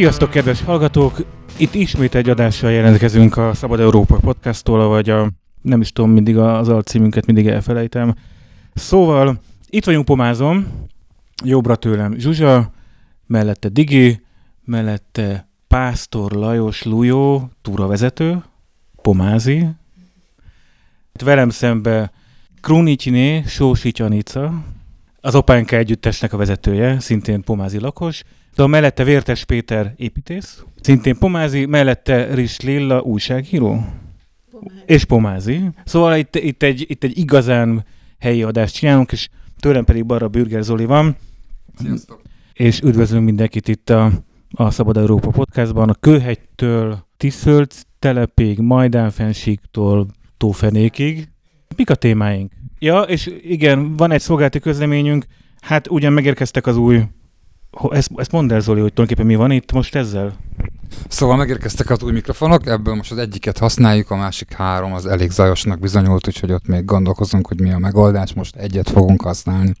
Sziasztok, kedves hallgatók! Itt ismét egy adással jelentkezünk a Szabad Európa podcasttól, vagy a nem is tudom, mindig az alcímünket mindig elfelejtem. Szóval itt vagyunk Pomázon, jobbra tőlem Zsuzsa, mellette Digi, mellette Pásztor Lajos Lujó, túravezető, Pomázi. Velem szembe Krónicsiné Sósi Anica, az Opánka együttesnek a vezetője, szintén Pomázi lakos, de a mellette Vértes Péter építész, szintén Pomázi, mellette Ris Lilla újsághíró, Pomázi. és Pomázi. Szóval itt, itt, egy, itt egy igazán helyi adást csinálunk, és tőlem pedig Barra Bürger Zoli van. Sziasztok! És üdvözlünk mindenkit itt a, a Szabad Európa podcastban, a Kőhegytől Tiszölt telepig, Majdánfensíktól Tófenékig. Mik a témáink? Ja, és igen, van egy szolgálati közleményünk, hát ugyan megérkeztek az új ezt, ezt mondd el, Zoli, hogy tulajdonképpen mi van itt most ezzel? Szóval megérkeztek az új mikrofonok, ebből most az egyiket használjuk, a másik három az elég zajosnak bizonyult, úgyhogy ott még gondolkozunk, hogy mi a megoldás, most egyet fogunk használni.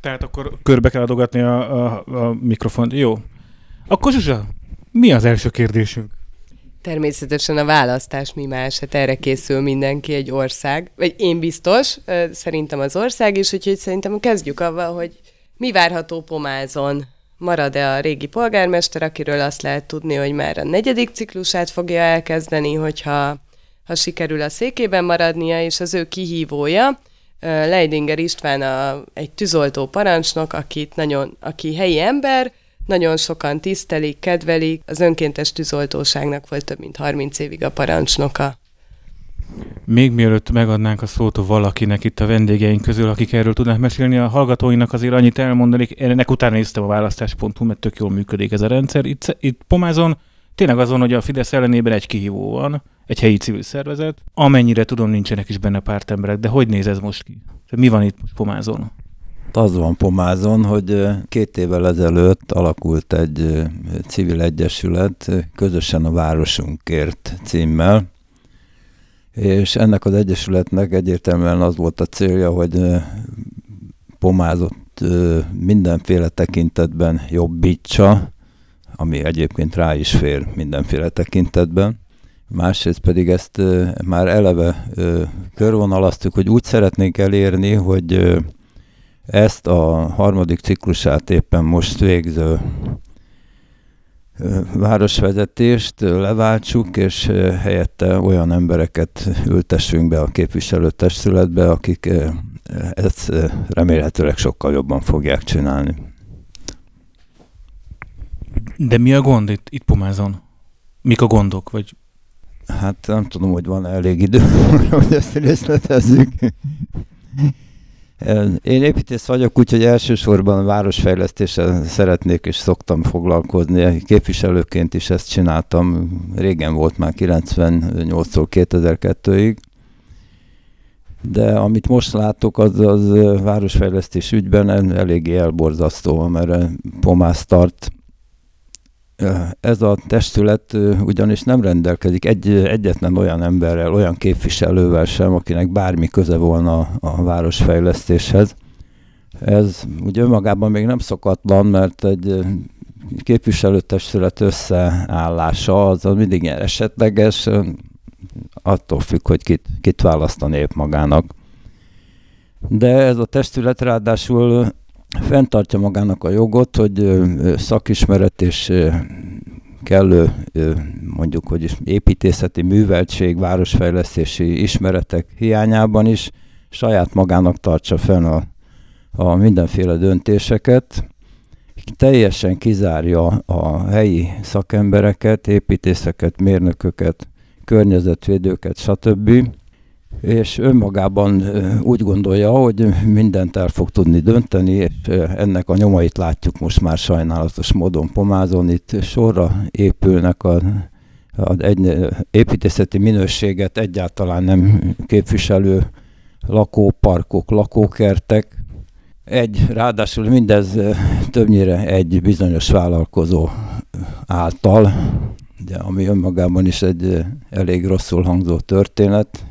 Tehát akkor körbe kell adogatni a, a, a mikrofont. Jó. Akkor Zsuzsa, mi az első kérdésünk? Természetesen a választás mi más, hát erre készül mindenki egy ország, vagy én biztos, szerintem az ország is, úgyhogy szerintem kezdjük avval, hogy mi várható Pomázon? Marad-e a régi polgármester, akiről azt lehet tudni, hogy már a negyedik ciklusát fogja elkezdeni, hogyha ha sikerül a székében maradnia, és az ő kihívója, Leidinger István a, egy tűzoltó parancsnok, akit nagyon, aki helyi ember, nagyon sokan tisztelik, kedvelik, az önkéntes tűzoltóságnak volt több mint 30 évig a parancsnoka. Még mielőtt megadnánk a szót valakinek itt a vendégeink közül, akik erről tudnak mesélni, a hallgatóinak azért annyit elmondanék, ennek utána néztem a választás.hu, mert tök jól működik ez a rendszer. Itt, itt Pomázon tényleg azon, hogy a Fidesz ellenében egy kihívó van, egy helyi civil szervezet, amennyire tudom, nincsenek is benne pártemberek, de hogy néz ez most ki? Mi van itt most Pomázon? Az van Pomázon, hogy két évvel ezelőtt alakult egy civil egyesület közösen a Városunkért címmel, és ennek az egyesületnek egyértelműen az volt a célja, hogy pomázott mindenféle tekintetben jobbítsa, ami egyébként rá is fér mindenféle tekintetben. Másrészt pedig ezt már eleve körvonalaztuk, hogy úgy szeretnénk elérni, hogy ezt a harmadik ciklusát éppen most végző városvezetést leváltsuk, és helyette olyan embereket ültessünk be a képviselőtestületbe, akik ezt remélhetőleg sokkal jobban fogják csinálni. De mi a gond itt, itt Pomázon? Mik a gondok? Vagy... Hát nem tudom, hogy van elég idő, hogy ezt részletezzük. Én építész vagyok, úgyhogy elsősorban városfejlesztéssel szeretnék és szoktam foglalkozni. Képviselőként is ezt csináltam. Régen volt már 98-tól 2002-ig. De amit most látok, az, az városfejlesztés ügyben eléggé elborzasztó, mert Pomász tart ez a testület ugyanis nem rendelkezik egy, egyetlen olyan emberrel, olyan képviselővel sem, akinek bármi köze volna a városfejlesztéshez. Ez ugye önmagában még nem szokatlan, mert egy képviselőtestület összeállása az mindig esetleges, attól függ, hogy kit, kit választ a nép magának. De ez a testület ráadásul fenntartja magának a jogot, hogy szakismeret és kellő mondjuk, hogy is építészeti műveltség, városfejlesztési ismeretek hiányában is saját magának tartsa fenn a, a mindenféle döntéseket, teljesen kizárja a helyi szakembereket, építészeket, mérnököket, környezetvédőket, stb és önmagában úgy gondolja, hogy mindent el fog tudni dönteni, és ennek a nyomait látjuk most már sajnálatos módon Pomázon. Itt sorra épülnek a, a egy, építészeti minőséget egyáltalán nem képviselő lakóparkok, lakókertek. Egy, ráadásul mindez többnyire egy bizonyos vállalkozó által, de ami önmagában is egy elég rosszul hangzó történet,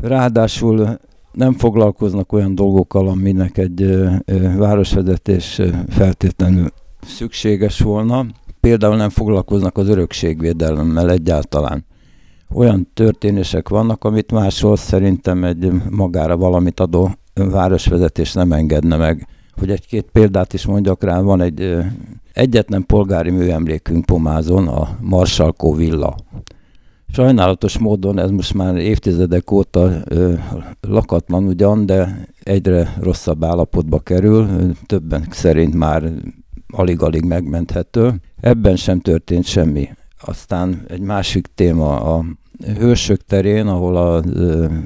Ráadásul nem foglalkoznak olyan dolgokkal, aminek egy városvezetés feltétlenül szükséges volna. például nem foglalkoznak az örökségvédelemmel egyáltalán. Olyan történések vannak, amit máshol szerintem egy magára valamit adó városvezetés nem engedne meg. Hogy egy-két példát is mondjak rá, van egy egyetlen polgári műemlékünk Pomázon, a Marsalkó villa. Sajnálatos módon ez most már évtizedek óta ö, lakatlan ugyan, de egyre rosszabb állapotba kerül, többen szerint már alig-alig megmenthető. Ebben sem történt semmi. Aztán egy másik téma a Hősök terén, ahol a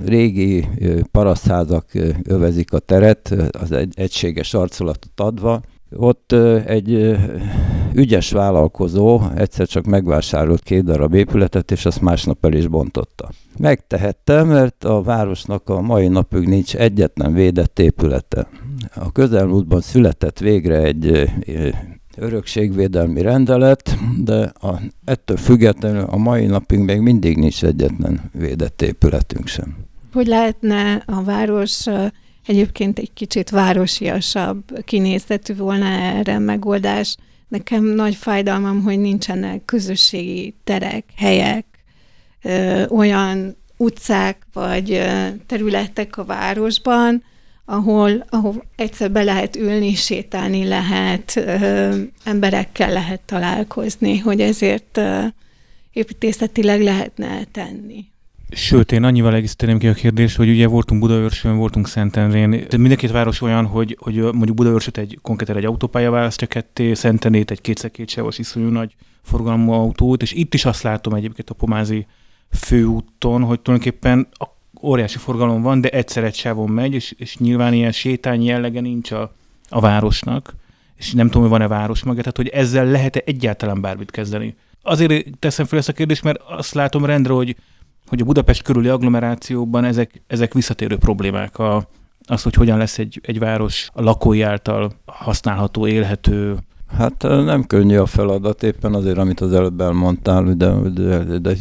régi parasztházak övezik a teret, az egy egységes arculatot adva, ott egy ügyes vállalkozó egyszer csak megvásárolt két darab épületet, és azt másnap el is bontotta. Megtehette, mert a városnak a mai napig nincs egyetlen védett épülete. A közelmúltban született végre egy örökségvédelmi rendelet, de a, ettől függetlenül a mai napig még mindig nincs egyetlen védett épületünk sem. Hogy lehetne a város egyébként egy kicsit városiasabb kinézetű volna erre megoldás. Nekem nagy fájdalmam, hogy nincsenek közösségi terek, helyek, ö, olyan utcák vagy területek a városban, ahol, ahol egyszer be lehet ülni, sétálni lehet, ö, emberekkel lehet találkozni, hogy ezért ö, építészetileg lehetne tenni. Sőt, én annyival egészíteném ki a kérdést, hogy ugye voltunk Budaörsön, voltunk Szentendrén. De mind a két város olyan, hogy, hogy mondjuk Budaörsöt egy konkrétan egy autópálya választja ketté, Szentendét egy kétszer két sávos iszonyú nagy forgalmú autót, és itt is azt látom egyébként a Pomázi főúton, hogy tulajdonképpen a óriási forgalom van, de egyszer egy sávon megy, és, és nyilván ilyen sétány jellege nincs a, a városnak, és nem tudom, hogy van-e város maga, tehát hogy ezzel lehet-e egyáltalán bármit kezdeni. Azért teszem fel ezt a kérdést, mert azt látom rendre, hogy hogy a Budapest körüli agglomerációban ezek, ezek visszatérő problémák. A, az, hogy hogyan lesz egy, egy város a lakói által használható, élhető. Hát nem könnyű a feladat, éppen azért, amit az előbb elmondtál, de, de, de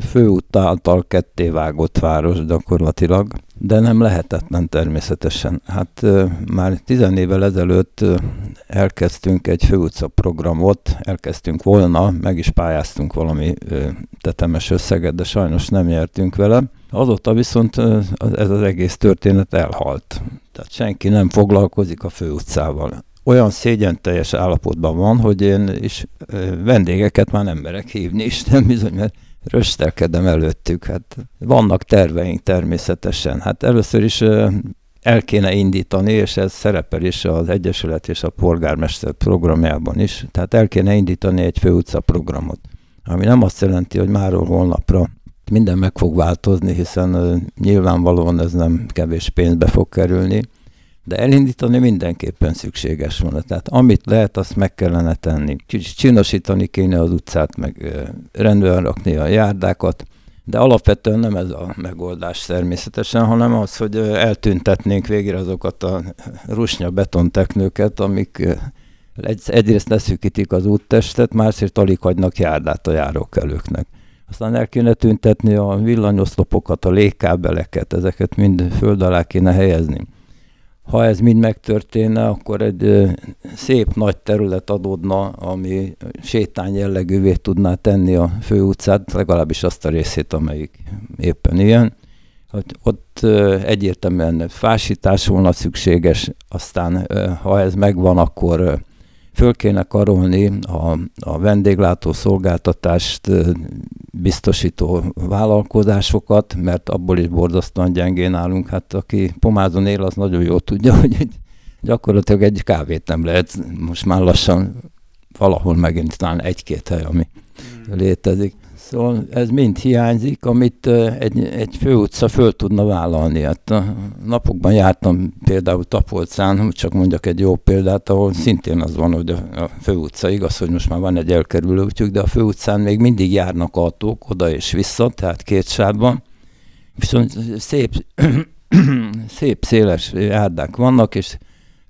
főút által ketté vágott város gyakorlatilag, de nem lehetetlen természetesen. Hát már tizen évvel ezelőtt elkezdtünk egy főutca programot, elkezdtünk volna, meg is pályáztunk valami tetemes összeget, de sajnos nem nyertünk vele. Azóta viszont ez az egész történet elhalt. Tehát senki nem foglalkozik a főutcával olyan szégyen teljes állapotban van, hogy én is vendégeket már nem merek hívni, is, nem bizony, mert röstelkedem előttük. Hát vannak terveink természetesen. Hát először is el kéne indítani, és ez szerepel is az Egyesület és a polgármester programjában is, tehát el kéne indítani egy főutca programot, ami nem azt jelenti, hogy máról holnapra minden meg fog változni, hiszen nyilvánvalóan ez nem kevés pénzbe fog kerülni, de elindítani mindenképpen szükséges volna. Tehát amit lehet, azt meg kellene tenni. Kicsit csinosítani kéne az utcát, meg rendben rakni a járdákat, de alapvetően nem ez a megoldás természetesen, hanem az, hogy eltüntetnénk végre azokat a rusnya betonteknőket, amik egyrészt leszűkítik az úttestet, másrészt alig hagynak járdát a járókelőknek. Aztán el kéne tüntetni a villanyoszlopokat, a légkábeleket, ezeket mind föld alá kéne helyezni ha ez mind megtörténne, akkor egy szép nagy terület adódna, ami sétány jellegűvé tudná tenni a főutcát, legalábbis azt a részét, amelyik éppen ilyen. Ott egyértelműen fásítás volna szükséges, aztán ha ez megvan, akkor föl kéne karolni a, a vendéglátó szolgáltatást biztosító vállalkozásokat, mert abból is borzasztóan gyengén állunk. Hát aki pomázon él, az nagyon jól tudja, hogy gyakorlatilag egy kávét nem lehet most már lassan valahol megint talán egy-két hely, ami hmm. létezik. Szóval ez mind hiányzik, amit egy, egy főutca föl tudna vállalni. Hát a napokban jártam például Tapolcán, csak mondjak egy jó példát, ahol szintén az van, hogy a főutca igaz, hogy most már van egy elkerülő útjuk, de a főutcán még mindig járnak autók oda és vissza, tehát két sávban. Viszont szép, szép széles járdák vannak, és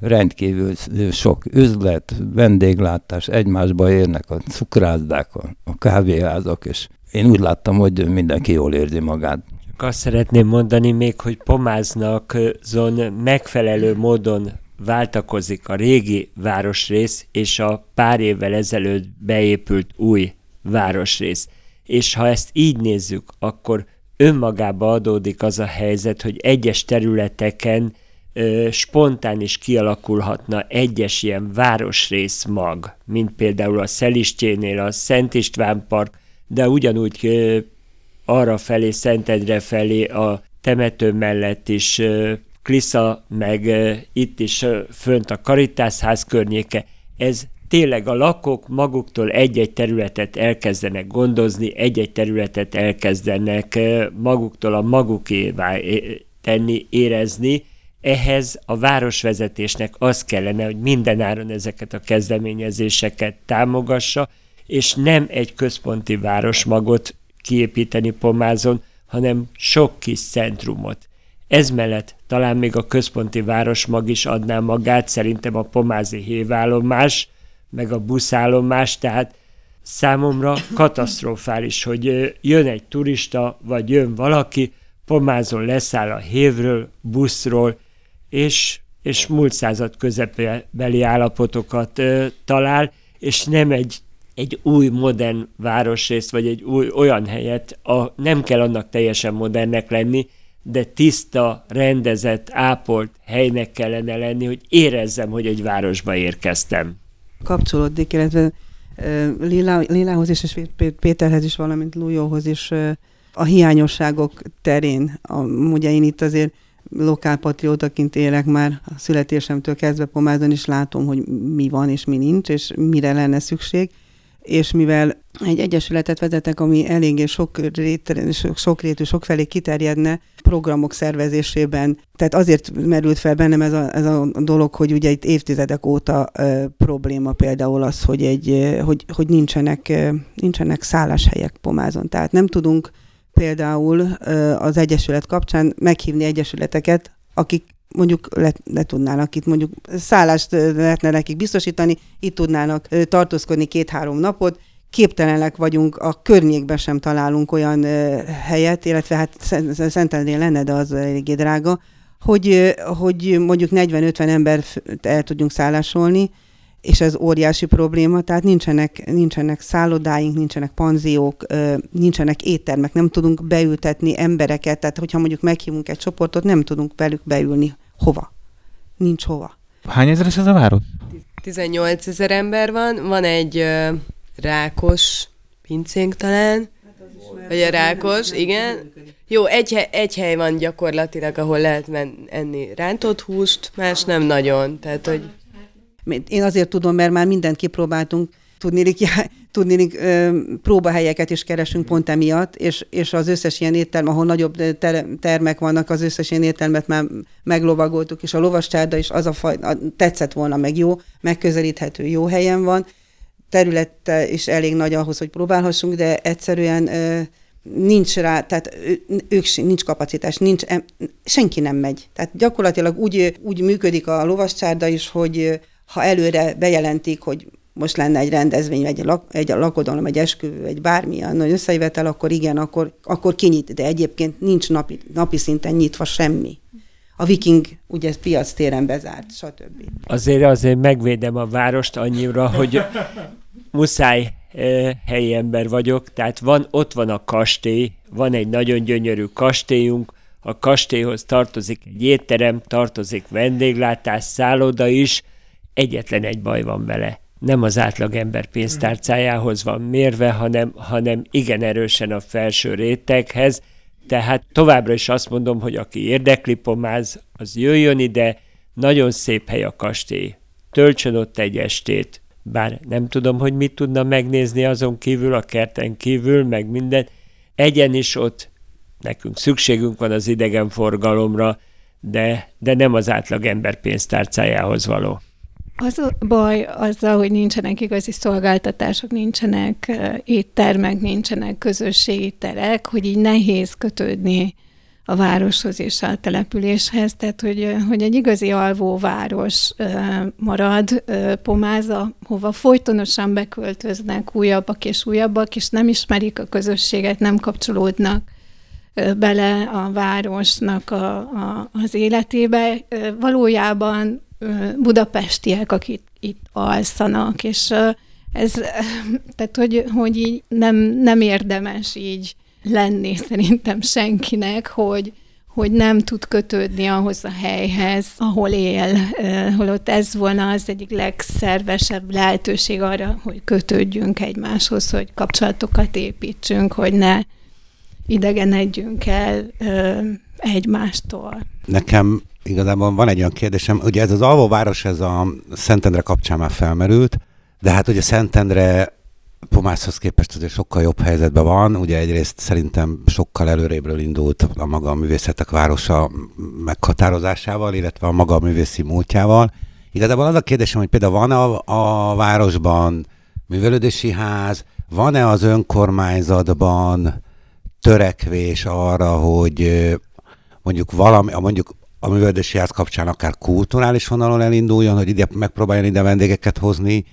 rendkívül sok üzlet, vendéglátás, egymásba érnek a cukrázdák, a, a kávéházak, és én úgy láttam, hogy mindenki jól érzi magát. Csak azt szeretném mondani még, hogy pomáznak zon megfelelő módon váltakozik a régi városrész és a pár évvel ezelőtt beépült új városrész. És ha ezt így nézzük, akkor önmagába adódik az a helyzet, hogy egyes területeken spontán is kialakulhatna egyes ilyen városrész mag, mint például a Szelistjénél a Szent István Park, de ugyanúgy ö, arra felé, Szentedre felé a temető mellett is ö, Klisza, meg itt is fönt a Karitászház környéke, ez tényleg a lakók maguktól egy-egy területet elkezdenek gondozni, egy-egy területet elkezdenek maguktól a magukévá tenni, érezni, ehhez a városvezetésnek az kellene, hogy mindenáron ezeket a kezdeményezéseket támogassa, és nem egy központi városmagot kiépíteni Pomázon, hanem sok kis centrumot. Ez mellett talán még a központi városmag is adná magát, szerintem a pomázi hévállomás, meg a buszállomás, tehát számomra katasztrofális, hogy jön egy turista, vagy jön valaki, pomázon leszáll a hévről, buszról, és, és múlt század közepbeli állapotokat ö, talál, és nem egy, egy új modern városrészt, vagy egy új olyan helyet, a, nem kell annak teljesen modernnek lenni, de tiszta, rendezett, ápolt helynek kellene lenni, hogy érezzem, hogy egy városba érkeztem kapcsolódik, illetve Lila, Lilához is, és Péterhez is, valamint Lújóhoz is a hiányosságok terén. A, ugye én itt azért lokálpatriótaként élek már a születésemtől kezdve Pomázon is látom, hogy mi van és mi nincs, és mire lenne szükség és mivel egy egyesületet vezetek, ami eléggé sok sok rétű, sok felé kiterjedne programok szervezésében. Tehát azért merült fel bennem ez a, ez a dolog, hogy ugye itt évtizedek óta ö, probléma például az, hogy, egy, hogy, hogy nincsenek, ö, nincsenek szálláshelyek Pomázon. Tehát nem tudunk például az Egyesület kapcsán meghívni egyesületeket, akik mondjuk le, le tudnának itt mondjuk szállást lehetne nekik biztosítani, itt tudnának tartózkodni két-három napot, képtelenek vagyunk, a környékben sem találunk olyan helyet, illetve hát Szentendrén lenne, de az eléggé drága, hogy, hogy mondjuk 40-50 ember el tudjunk szállásolni, és ez óriási probléma, tehát nincsenek, nincsenek szállodáink, nincsenek panziók, nincsenek éttermek, nem tudunk beültetni embereket, tehát hogyha mondjuk meghívunk egy csoportot, nem tudunk velük beülni. Hova? Nincs hova. Hány ezeres ez a város? 18 ezer ember van, van egy rákos pincénk talán, vagy a rákos, igen. Jó, egy, egy hely van gyakorlatilag, ahol lehet men- enni rántott húst, más nem nagyon. Tehát, hogy én azért tudom, mert már mindent kipróbáltunk, tudnélik, tudnélik próbahelyeket is keresünk pont emiatt, és, és az összes ilyen étterm, ahol nagyobb ter, termek vannak, az összes ilyen éttermet már meglovagoltuk, és a lovascsárda is az a faj, a, tetszett volna, meg jó, megközelíthető, jó helyen van, területe is elég nagy ahhoz, hogy próbálhassunk, de egyszerűen nincs rá, tehát ők nincs kapacitás, nincs, senki nem megy. Tehát gyakorlatilag úgy, úgy működik a lovascsárda is, hogy ha előre bejelentik, hogy most lenne egy rendezvény, egy, lak, egy lakodalom, egy esküvő, egy bármilyen nagy összejövetel, akkor igen, akkor, akkor kinyit, de egyébként nincs napi, napi szinten nyitva semmi. A viking ugye piac téren bezárt, stb. Azért azért megvédem a várost annyira, hogy muszáj eh, helyi ember vagyok, tehát van, ott van a kastély, van egy nagyon gyönyörű kastélyunk, a kastélyhoz tartozik egy étterem, tartozik vendéglátás, szálloda is, egyetlen egy baj van vele. Nem az átlagember pénztárcájához van mérve, hanem, hanem igen erősen a felső réteghez. Tehát továbbra is azt mondom, hogy aki érdekli pomáz, az jöjjön ide, nagyon szép hely a kastély. Töltsön ott egy estét, bár nem tudom, hogy mit tudna megnézni azon kívül, a kerten kívül, meg minden. Egyen is ott, nekünk szükségünk van az idegenforgalomra, de, de nem az átlag ember pénztárcájához való. Az a baj azzal, hogy nincsenek igazi szolgáltatások, nincsenek éttermek, nincsenek közösségi terek, hogy így nehéz kötődni a városhoz és a településhez, tehát hogy, hogy egy igazi alvóváros marad Pomáza, hova folytonosan beköltöznek újabbak és újabbak, és nem ismerik a közösséget, nem kapcsolódnak bele a városnak a, a, az életébe. Valójában budapestiek, akik itt alszanak, és ez, tehát hogy, hogy így nem, nem érdemes így lenni szerintem senkinek, hogy, hogy nem tud kötődni ahhoz a helyhez, ahol él, holott ez volna az egyik legszervesebb lehetőség arra, hogy kötődjünk egymáshoz, hogy kapcsolatokat építsünk, hogy ne idegenedjünk el egymástól. Nekem igazából van egy olyan kérdésem, ugye ez az alvóváros, ez a Szentendre kapcsán már felmerült, de hát ugye Szentendre Pomászhoz képest azért sokkal jobb helyzetben van. Ugye egyrészt szerintem sokkal előrébről indult a maga a művészetek városa meghatározásával, illetve a maga a művészi múltjával. Igazából az a kérdésem, hogy például van a, a városban művelődési ház, van-e az önkormányzatban törekvés arra, hogy mondjuk valami, mondjuk a művelődési ház kapcsán akár kulturális vonalon elinduljon, hogy ide megpróbáljon ide vendégeket hozni.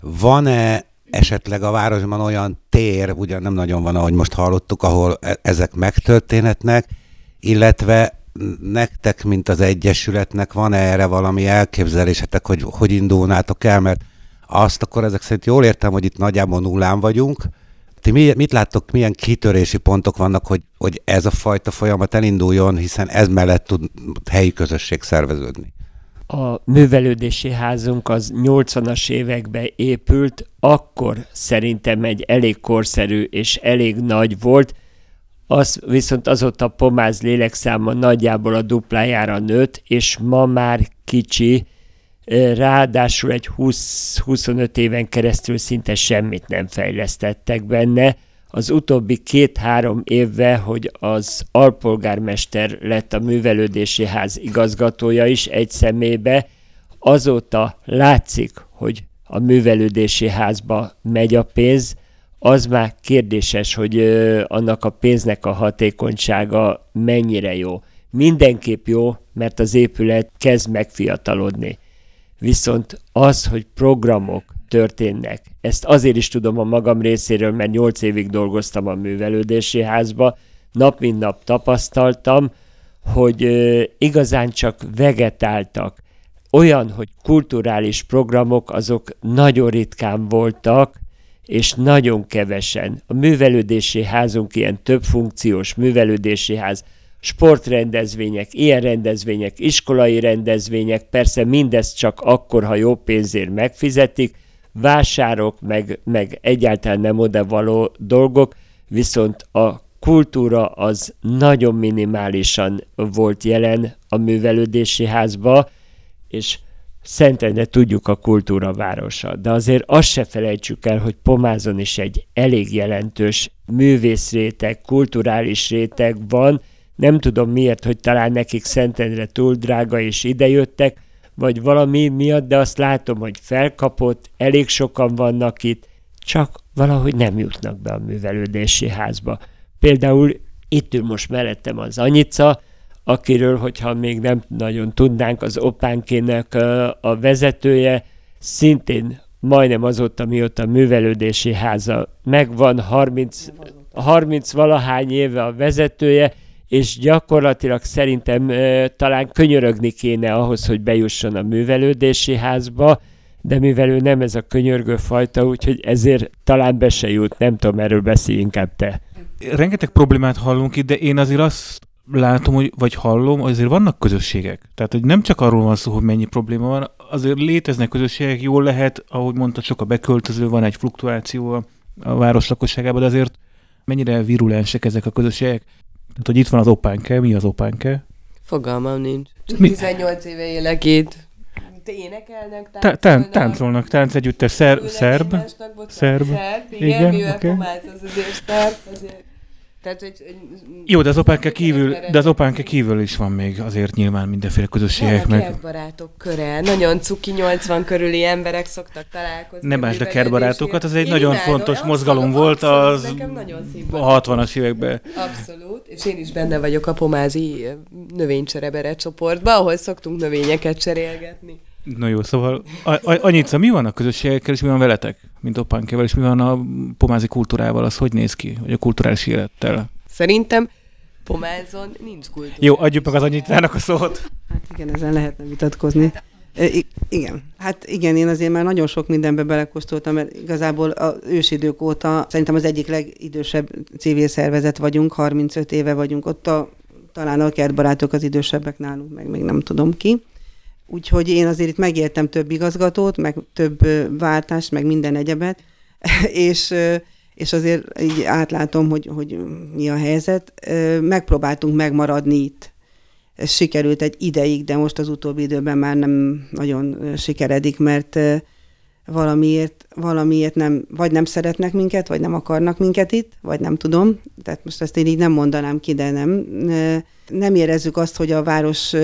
Van-e esetleg a városban olyan tér, ugyan nem nagyon van, ahogy most hallottuk, ahol e- ezek megtörténhetnek, illetve nektek, mint az Egyesületnek van -e erre valami elképzelésetek, hogy hogy indulnátok el, mert azt akkor ezek szerint jól értem, hogy itt nagyjából nullán vagyunk. Ti mi, mit láttok, milyen kitörési pontok vannak, hogy, hogy ez a fajta folyamat elinduljon, hiszen ez mellett tud helyi közösség szerveződni? a művelődési házunk az 80-as években épült, akkor szerintem egy elég korszerű és elég nagy volt, az viszont azóta a pomáz lélekszáma nagyjából a duplájára nőtt, és ma már kicsi, ráadásul egy 20-25 éven keresztül szinte semmit nem fejlesztettek benne, az utóbbi két-három évve, hogy az alpolgármester lett a művelődési ház igazgatója is egy szemébe, azóta látszik, hogy a művelődési házba megy a pénz, az már kérdéses, hogy annak a pénznek a hatékonysága mennyire jó. Mindenképp jó, mert az épület kezd megfiatalodni. Viszont az, hogy programok, történnek. Ezt azért is tudom a magam részéről, mert nyolc évig dolgoztam a művelődési házba, nap mint nap tapasztaltam, hogy igazán csak vegetáltak. Olyan, hogy kulturális programok azok nagyon ritkán voltak, és nagyon kevesen. A művelődési házunk ilyen többfunkciós művelődési ház, sportrendezvények, ilyen rendezvények, iskolai rendezvények, persze mindezt csak akkor, ha jó pénzért megfizetik, vásárok, meg, meg egyáltalán nem oda való dolgok, viszont a kultúra az nagyon minimálisan volt jelen a művelődési házba, és Szentendre tudjuk a kultúra városa, de azért azt se felejtsük el, hogy Pomázon is egy elég jelentős művészréteg, kulturális réteg van. Nem tudom miért, hogy talán nekik Szentendre túl drága és idejöttek, vagy valami miatt, de azt látom, hogy felkapott, elég sokan vannak itt, csak valahogy nem jutnak be a művelődési házba. Például itt ül most mellettem az Anyica, akiről, hogyha még nem nagyon tudnánk, az opánkének a vezetője, szintén majdnem azóta, mióta a művelődési háza megvan, 30, 30 valahány éve a vezetője, és gyakorlatilag szerintem talán könyörögni kéne ahhoz, hogy bejusson a művelődési házba, de mivel ő nem ez a könyörgő fajta, úgyhogy ezért talán be se jut, nem tudom, erről beszélj inkább te. Rengeteg problémát hallunk itt, de én azért azt látom, hogy, vagy hallom, azért vannak közösségek. Tehát, hogy nem csak arról van szó, hogy mennyi probléma van, azért léteznek közösségek, jól lehet, ahogy mondta, sok a beköltöző, van egy fluktuáció a, a város lakosságában, de azért mennyire virulensek ezek a közösségek. Tehát, hogy itt van az opánke, mi az opánke? Fogalmam nincs. Csak mi? 18 éve élek itt. Te énekelnek, táncolnak. Tán, táncolnak, tánc együttes, szer, szerb, szerb, szerb, igen, igen mivel okay. az azért szerb, azért tehát, hogy, hogy Jó, de az opánke kívül, de az opánke kívül is van még azért nyilván mindenféle közösségek. Van a meg... kertbarátok köre. Nagyon cuki 80 körüli emberek szoktak találkozni. Nem másd a kertbarátokat, az egy én nagyon imádom, fontos mozgalom volt az a 60-as években. Abszolút, és én is benne vagyok a pomázi növénycserebere csoportban, ahol szoktunk növényeket cserélgetni. Na jó, szóval annyit, mi van a közösségekkel, és mi van veletek, mint Opánkevel, és mi van a pomázi kultúrával, az hogy néz ki, vagy a kulturális élettel? Szerintem Pomázon nincs kultúra. Jó, adjuk meg az annyitának a szót. Hát igen, ezen lehetne vitatkozni. I- igen. Hát igen, én azért már nagyon sok mindenbe belekóstoltam, mert igazából az ősidők óta szerintem az egyik legidősebb civil szervezet vagyunk, 35 éve vagyunk ott, a, talán a kertbarátok az idősebbek nálunk, meg még nem tudom ki. Úgyhogy én azért itt megértem több igazgatót, meg több váltást, meg minden egyebet, és, és azért így átlátom, hogy, hogy mi a helyzet. Megpróbáltunk megmaradni itt. Ez sikerült egy ideig, de most az utóbbi időben már nem nagyon sikeredik, mert valamiért, valamiért nem, vagy nem szeretnek minket, vagy nem akarnak minket itt, vagy nem tudom. Tehát most ezt én így nem mondanám ki, de nem. Nem érezzük azt, hogy a város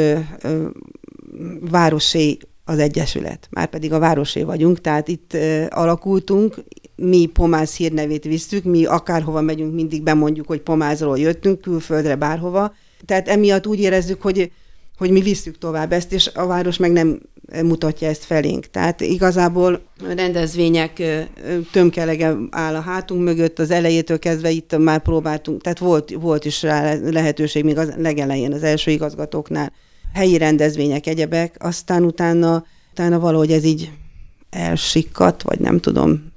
városé az Egyesület, már pedig a városé vagyunk, tehát itt alakultunk, mi Pomáz hírnevét visszük, mi akárhova megyünk, mindig bemondjuk, hogy Pomázról jöttünk, külföldre, bárhova. Tehát emiatt úgy érezzük, hogy, hogy mi visszük tovább ezt, és a város meg nem mutatja ezt felénk. Tehát igazából rendezvények tömkelege áll a hátunk mögött, az elejétől kezdve itt már próbáltunk, tehát volt, volt is rá lehetőség még az legelején az első igazgatóknál, helyi rendezvények, egyebek, aztán utána, utána valahogy ez így elsikkat, vagy nem tudom,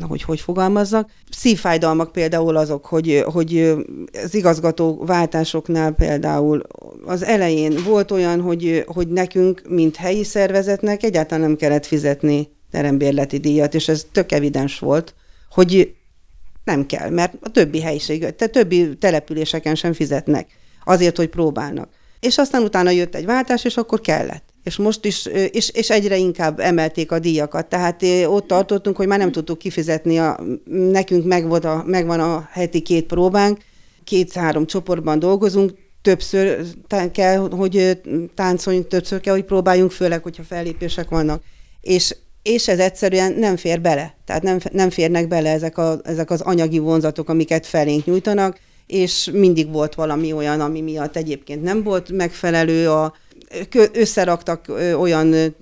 hogy hogy fogalmazzak. Szívfájdalmak például azok, hogy, hogy az igazgató váltásoknál például az elején volt olyan, hogy, hogy nekünk, mint helyi szervezetnek egyáltalán nem kellett fizetni terembérleti díjat, és ez tök evidens volt, hogy nem kell, mert a többi helység, tehát többi településeken sem fizetnek azért, hogy próbálnak és aztán utána jött egy váltás, és akkor kellett. És most is, és, és egyre inkább emelték a díjakat. Tehát ott tartottunk, hogy már nem tudtuk kifizetni, a, nekünk megvan a, megvan a heti két próbánk, két-három csoportban dolgozunk, többször kell, hogy táncoljunk, többször kell, hogy próbáljunk, főleg, hogyha fellépések vannak. És, és ez egyszerűen nem fér bele. Tehát nem, nem férnek bele ezek, a, ezek az anyagi vonzatok, amiket felénk nyújtanak és mindig volt valami olyan, ami miatt egyébként nem volt megfelelő. A, összeraktak olyan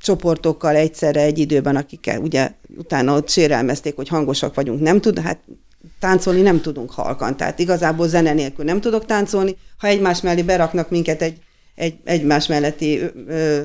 csoportokkal egyszerre egy időben, akikkel ugye utána ott sérelmezték, hogy hangosak vagyunk, nem tud, hát táncolni nem tudunk halkan, tehát igazából zene nélkül nem tudok táncolni. Ha egymás mellé beraknak minket egy, egy egymás melletti ö,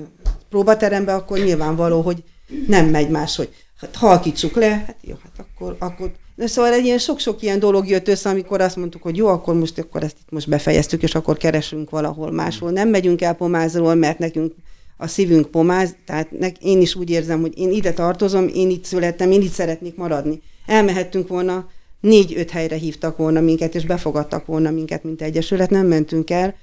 próbaterembe, akkor nyilvánvaló, hogy nem megy más, hogy hát halkítsuk le, hát jó, hát akkor, akkor de szóval egy ilyen sok-sok ilyen dolog jött össze, amikor azt mondtuk, hogy jó, akkor most akkor ezt itt most befejeztük, és akkor keresünk valahol máshol. Nem megyünk el pomázról, mert nekünk a szívünk pomáz, tehát nek, én is úgy érzem, hogy én ide tartozom, én itt születtem, én itt szeretnék maradni. Elmehettünk volna, négy-öt helyre hívtak volna minket, és befogadtak volna minket, mint egyesület, nem mentünk el.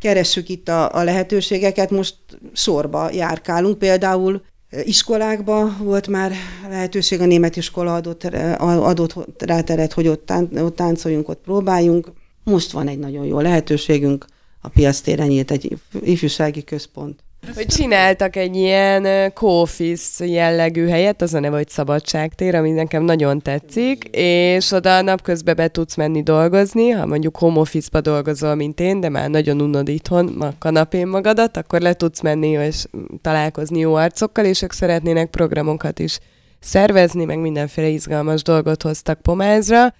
Keressük itt a, a lehetőségeket, most sorba járkálunk, például iskolákba volt már lehetőség, a német iskola adott, adott rá teret, hogy ott, tán, ott táncoljunk, ott próbáljunk. Most van egy nagyon jó lehetőségünk, a piac téren nyílt egy ifjúsági központ. Hogy csináltak egy ilyen co-office jellegű helyet, az a neve, hogy Szabadságtér, ami nekem nagyon tetszik, és oda napközben be tudsz menni dolgozni, ha mondjuk home office-ba dolgozol, mint én, de már nagyon unod itthon a kanapén magadat, akkor le tudsz menni és találkozni jó arcokkal, és ők szeretnének programokat is szervezni, meg mindenféle izgalmas dolgot hoztak Pomázra,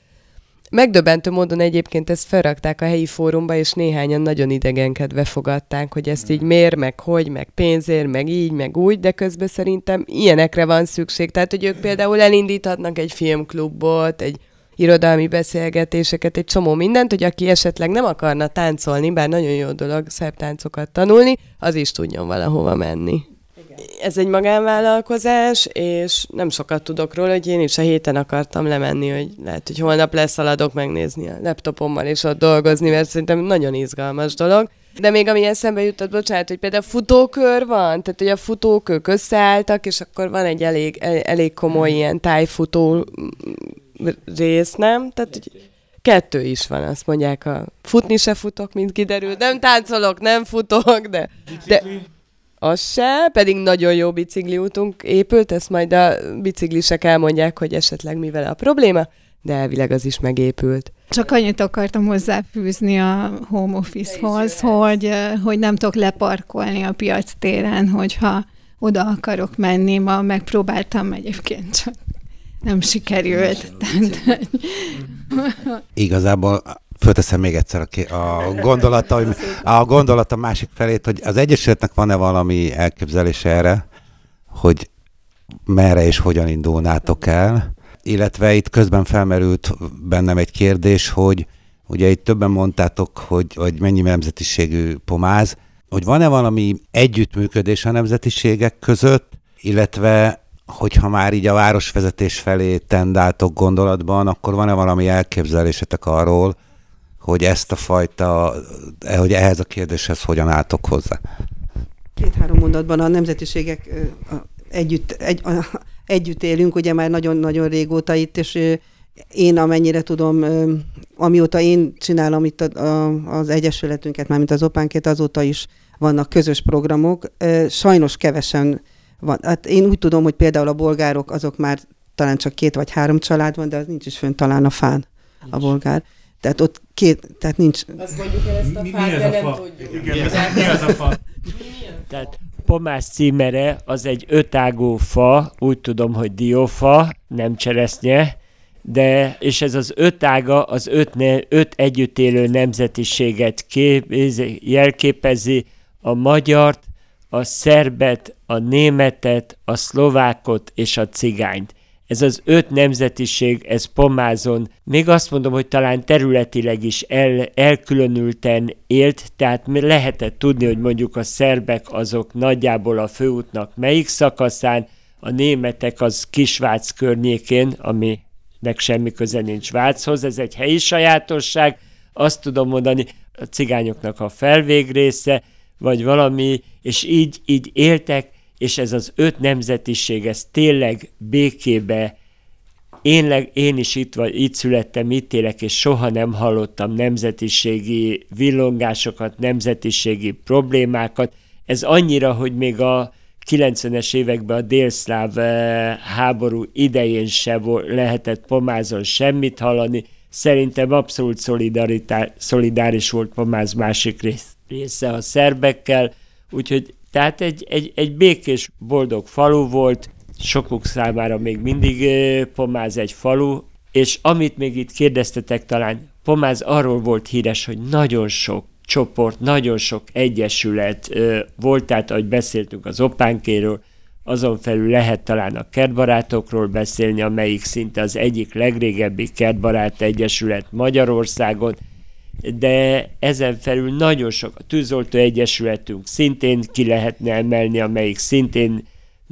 Megdöbbentő módon egyébként ezt felrakták a helyi fórumba, és néhányan nagyon idegenkedve fogadták, hogy ezt így mér, meg hogy, meg pénzért, meg így, meg úgy, de közben szerintem ilyenekre van szükség. Tehát, hogy ők például elindíthatnak egy filmklubot, egy irodalmi beszélgetéseket, egy csomó mindent, hogy aki esetleg nem akarna táncolni, bár nagyon jó dolog szebb táncokat tanulni, az is tudjon valahova menni ez egy magánvállalkozás, és nem sokat tudok róla, hogy én is a héten akartam lemenni, hogy lehet, hogy holnap leszaladok megnézni a laptopommal és ott dolgozni, mert szerintem nagyon izgalmas dolog. De még ami eszembe jutott, bocsánat, hogy például futókör van, tehát hogy a futókők összeálltak, és akkor van egy elég, elég komoly ilyen tájfutó rész, nem? Tehát, hogy kettő is van, azt mondják, a futni se futok, mint kiderült, nem táncolok, nem futok, de, de az se, pedig nagyon jó bicikliútunk épült, ezt majd a biciklisek elmondják, hogy esetleg mivel a probléma, de elvileg az is megépült. Csak annyit akartam hozzáfűzni a home office-hoz, hogy, hogy nem tudok leparkolni a piac téren, hogyha oda akarok menni. Ma megpróbáltam egyébként, csak nem sikerült. Igazából fölteszem még egyszer a, a gondolata, hogy a gondolata másik felét, hogy az Egyesületnek van-e valami elképzelése erre, hogy merre és hogyan indulnátok el, illetve itt közben felmerült bennem egy kérdés, hogy ugye itt többen mondtátok, hogy, hogy mennyi nemzetiségű pomáz, hogy van-e valami együttműködés a nemzetiségek között, illetve hogyha már így a városvezetés felé tendáltok gondolatban, akkor van-e valami elképzelésetek arról, hogy ezt a fajta, hogy ehhez a kérdéshez hogyan álltok hozzá? Két-három mondatban a nemzetiségek együtt, egy, a, együtt élünk, ugye már nagyon-nagyon régóta itt, és én amennyire tudom, amióta én csinálom itt a, a, az Egyesületünket, mármint az Opánkét, azóta is vannak közös programok. Sajnos kevesen van. Hát én úgy tudom, hogy például a bolgárok, azok már talán csak két vagy három család van, de az nincs is fönn talán a fán, a bolgár. Tehát ott két, tehát nincs, Azt mondjuk el ezt a fát, de nem tudjuk. Igen, mi az a fa? Tehát Pomás címere az egy ötágú fa, úgy tudom, hogy diófa, nem cseresznye, de, és ez az öt ága, az öt, ne, öt együtt élő nemzetiséget kép, jelképezi, a magyart, a szerbet, a németet, a szlovákot és a cigányt. Ez az öt nemzetiség, ez Pomázon, még azt mondom, hogy talán területileg is el, elkülönülten élt, tehát lehetett tudni, hogy mondjuk a szerbek azok nagyjából a főútnak melyik szakaszán, a németek az Kisvác környékén, aminek semmi köze nincs Váchoz, ez egy helyi sajátosság, azt tudom mondani, a cigányoknak a felvégrésze, vagy valami, és így, így éltek, és ez az öt nemzetiség, ez tényleg békébe, én, leg, én is itt, vagy, itt születtem, itt élek, és soha nem hallottam nemzetiségi villongásokat, nemzetiségi problémákat. Ez annyira, hogy még a 90-es években a délszláv eh, háború idején se lehetett pomázon semmit hallani. Szerintem abszolút szolidáris volt pomáz másik rész, része a szerbekkel, úgyhogy tehát egy, egy, egy békés, boldog falu volt, sokuk számára még mindig Pomáz egy falu, és amit még itt kérdeztetek talán, Pomáz arról volt híres, hogy nagyon sok csoport, nagyon sok egyesület volt, tehát ahogy beszéltünk az opánkéről, azon felül lehet talán a kertbarátokról beszélni, amelyik szinte az egyik legrégebbi kertbarát egyesület Magyarországon, de ezen felül nagyon sok, a tűzoltó egyesületünk szintén ki lehetne emelni, amelyik szintén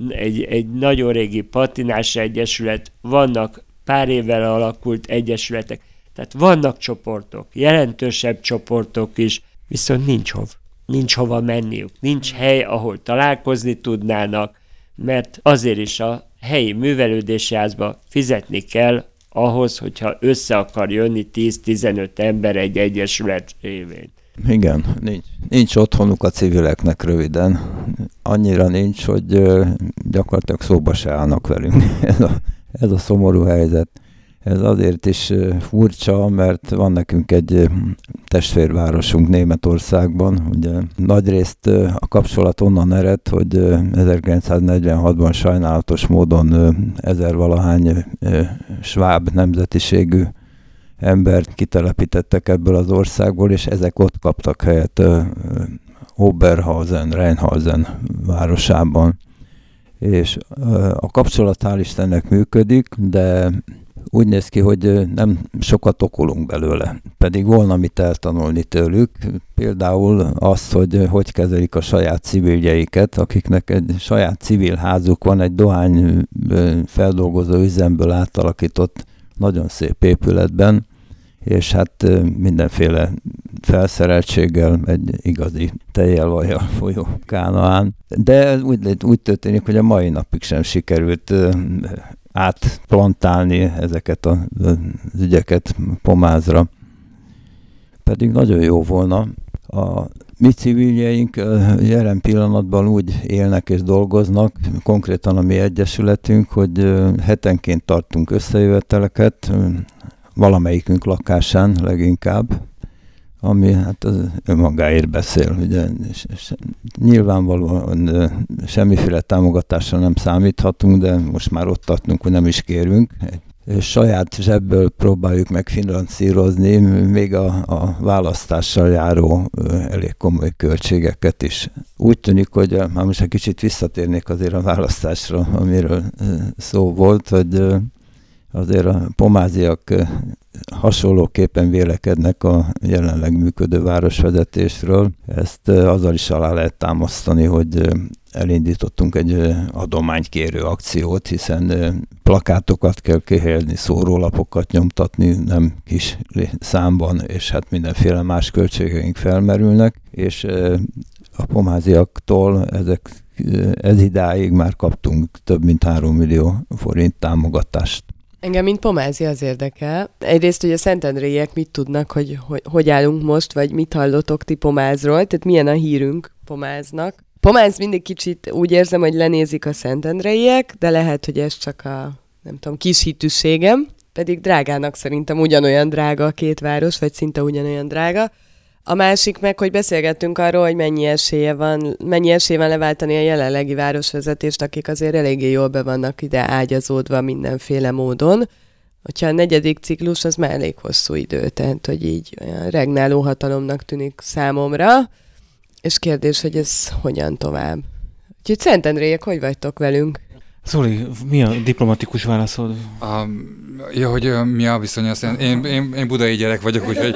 egy, egy nagyon régi patinás egyesület, vannak pár évvel alakult egyesületek, tehát vannak csoportok, jelentősebb csoportok is, viszont nincs hov. Nincs hova menniük, nincs hely, ahol találkozni tudnának, mert azért is a helyi művelődési házba fizetni kell ahhoz, hogyha össze akar jönni 10-15 ember egy egyesület révén. Igen, nincs, nincs otthonuk a civileknek röviden. Annyira nincs, hogy gyakorlatilag szóba se állnak velünk. Ez a, ez a szomorú helyzet. Ez azért is furcsa, mert van nekünk egy testvérvárosunk Németországban. Ugye nagyrészt a kapcsolat onnan ered, hogy ö, 1946-ban sajnálatos módon ezer valahány sváb nemzetiségű embert kitelepítettek ebből az országból, és ezek ott kaptak helyet Oberhausen, Rheinhausen városában. És a kapcsolat hál' Istennek működik, de úgy néz ki, hogy nem sokat okolunk belőle. Pedig volna mit eltanulni tőlük. Például azt, hogy hogy kezelik a saját civiljeiket, akiknek egy saját civil házuk van, egy dohány feldolgozó üzemből átalakított nagyon szép épületben, és hát mindenféle felszereltséggel egy igazi tejjel vajjal folyó kánaán. De úgy, úgy történik, hogy a mai napig sem sikerült átplantálni ezeket az ügyeket pomázra. Pedig nagyon jó volna. A mi civiljeink jelen pillanatban úgy élnek és dolgoznak, konkrétan a mi egyesületünk, hogy hetenként tartunk összejöveteleket, valamelyikünk lakásán leginkább, ami hát az önmagáért beszél. Ugye, és, és nyilvánvalóan semmiféle támogatásra nem számíthatunk, de most már ott tartunk, hogy nem is kérünk. saját zsebből próbáljuk megfinanszírozni, még a, a választással járó elég komoly költségeket is. Úgy tűnik, hogy már most egy kicsit visszatérnék azért a választásra, amiről szó volt, hogy azért a pomáziak hasonlóképpen vélekednek a jelenleg működő városvezetésről. Ezt azzal is alá lehet támasztani, hogy elindítottunk egy adománykérő akciót, hiszen plakátokat kell kihelyezni, szórólapokat nyomtatni, nem kis számban, és hát mindenféle más költségeink felmerülnek, és a pomáziaktól ezek ez idáig már kaptunk több mint 3 millió forint támogatást. Engem, mint pomázi az érdekel. Egyrészt, hogy a szentendréiek mit tudnak, hogy, hogy hogy állunk most, vagy mit hallottok ti pomázról, tehát milyen a hírünk pomáznak. Pomáz mindig kicsit úgy érzem, hogy lenézik a szentendreiek, de lehet, hogy ez csak a, nem tudom, kis hitűségem, pedig drágának szerintem ugyanolyan drága a két város, vagy szinte ugyanolyan drága. A másik meg, hogy beszélgettünk arról, hogy mennyi esélye van, mennyi esélye van leváltani a jelenlegi városvezetést, akik azért eléggé jól be vannak ide ágyazódva mindenféle módon. Hogyha a negyedik ciklus, az már elég hosszú idő, tehát hogy így olyan regnáló hatalomnak tűnik számomra, és kérdés, hogy ez hogyan tovább. Úgyhogy Szentendréjek, hogy vagytok velünk? Zoli, mi a diplomatikus válaszod? Um, ja, hogy uh, mi a viszony, aztán én, én, én budai gyerek vagyok, úgyhogy...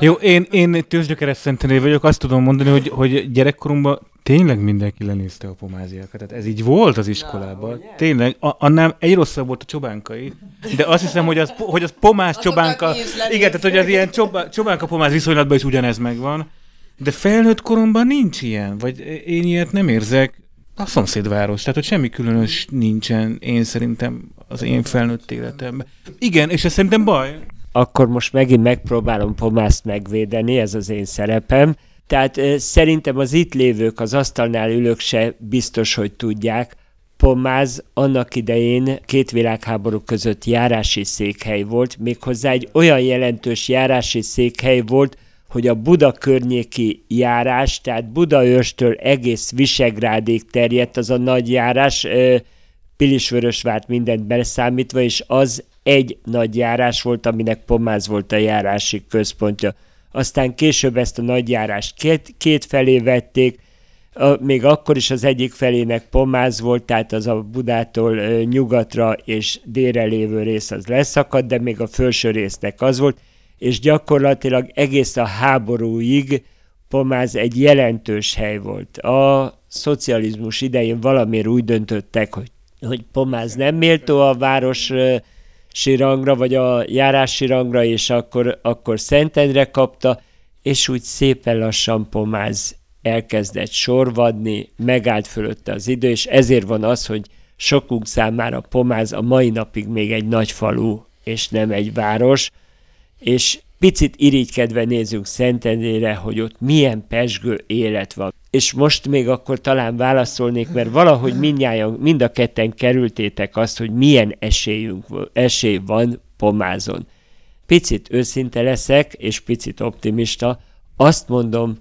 Jó, én, én tőzsdekeres szentené vagyok, azt tudom mondani, hogy, hogy gyerekkoromban tényleg mindenki lenézte a pomáziakat. Tehát ez így volt az iskolában. Na, tényleg, a, annál egy rosszabb volt a csobánkai, de azt hiszem, hogy az, hogy az pomás csobánka... Igen, tehát hogy az ilyen csobá, csobánka pomáz viszonylatban is ugyanez megvan. De felnőtt koromban nincs ilyen, vagy én ilyet nem érzek a szomszédváros, tehát hogy semmi különös nincsen én szerintem az én felnőtt életemben. Igen, és ez szerintem baj. Akkor most megint megpróbálom Pomászt megvédeni, ez az én szerepem. Tehát szerintem az itt lévők, az asztalnál ülők se biztos, hogy tudják, Pomáz annak idején két világháború között járási székhely volt, méghozzá egy olyan jelentős járási székhely volt, hogy a Buda környéki járás, tehát Budaörstől egész Visegrádig terjedt az a nagy járás, Pilisvörösvárt mindent beszámítva, és az egy nagy járás volt, aminek Pomáz volt a járási központja. Aztán később ezt a nagy járást két, két felé vették, a, még akkor is az egyik felének Pomáz volt, tehát az a Budától ö, nyugatra és délre lévő rész az leszakadt, de még a felső résznek az volt, és gyakorlatilag egész a háborúig Pomáz egy jelentős hely volt. A szocializmus idején valamiért úgy döntöttek, hogy, hogy Pomáz nem méltó a város rangra, vagy a járási rangra, és akkor, akkor Szentendre kapta, és úgy szépen lassan Pomáz elkezdett sorvadni, megállt fölötte az idő, és ezért van az, hogy sokunk számára Pomáz a mai napig még egy nagy falu, és nem egy város, és picit irigykedve nézünk Szentendére, hogy ott milyen pesgő élet van. És most még akkor talán válaszolnék, mert valahogy mindjárt, mind a ketten kerültétek azt, hogy milyen esélyünk, esély van pomázon. Picit őszinte leszek, és picit optimista, azt mondom,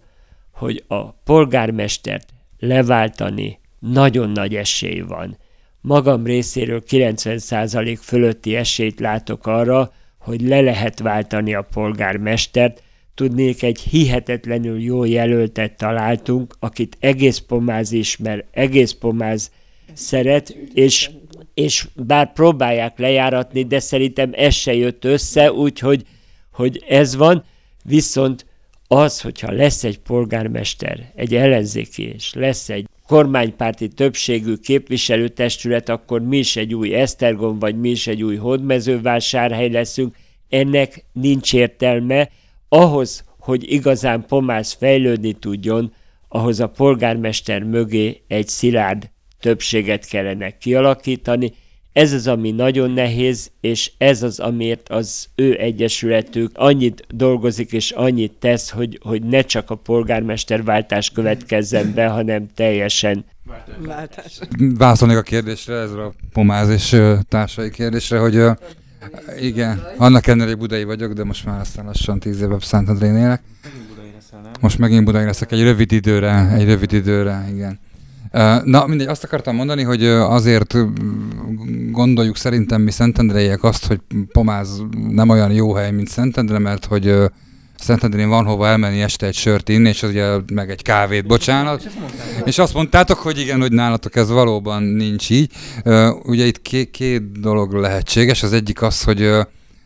hogy a polgármestert leváltani nagyon nagy esély van. Magam részéről 90% fölötti esélyt látok arra, hogy le lehet váltani a polgármestert, tudnék egy hihetetlenül jó jelöltet találtunk, akit egész pomáz ismer, egész pomáz szeret, és, és bár próbálják lejáratni, de szerintem ez se jött össze, úgyhogy hogy ez van, viszont az, hogyha lesz egy polgármester, egy ellenzéki, és lesz egy kormánypárti többségű képviselőtestület, akkor mi is egy új Esztergom, vagy mi is egy új hódmezővásárhely leszünk. Ennek nincs értelme. Ahhoz, hogy igazán Pomász fejlődni tudjon, ahhoz a polgármester mögé egy szilárd többséget kellene kialakítani, ez az, ami nagyon nehéz, és ez az, amiért az ő egyesületük annyit dolgozik és annyit tesz, hogy, hogy ne csak a polgármesterváltás következzen be, hanem teljesen Váltás. Válaszolnék a kérdésre, ez a pomáz és társai kérdésre, hogy igen, annak ellenére budai vagyok, de most már aztán lassan tíz éve Szentendrén élek. Most megint budai leszek egy rövid időre, egy rövid időre, igen. Na, mindegy, azt akartam mondani, hogy azért gondoljuk szerintem mi Szentendreiek azt, hogy Pomáz nem olyan jó hely, mint Szentendre, mert hogy Szentendrén van hova elmenni este egy sört inni, és az ugye meg egy kávét, bocsánat. És azt mondtátok, hogy igen, hogy nálatok ez valóban nincs így. Ugye itt két, két dolog lehetséges. Az egyik az, hogy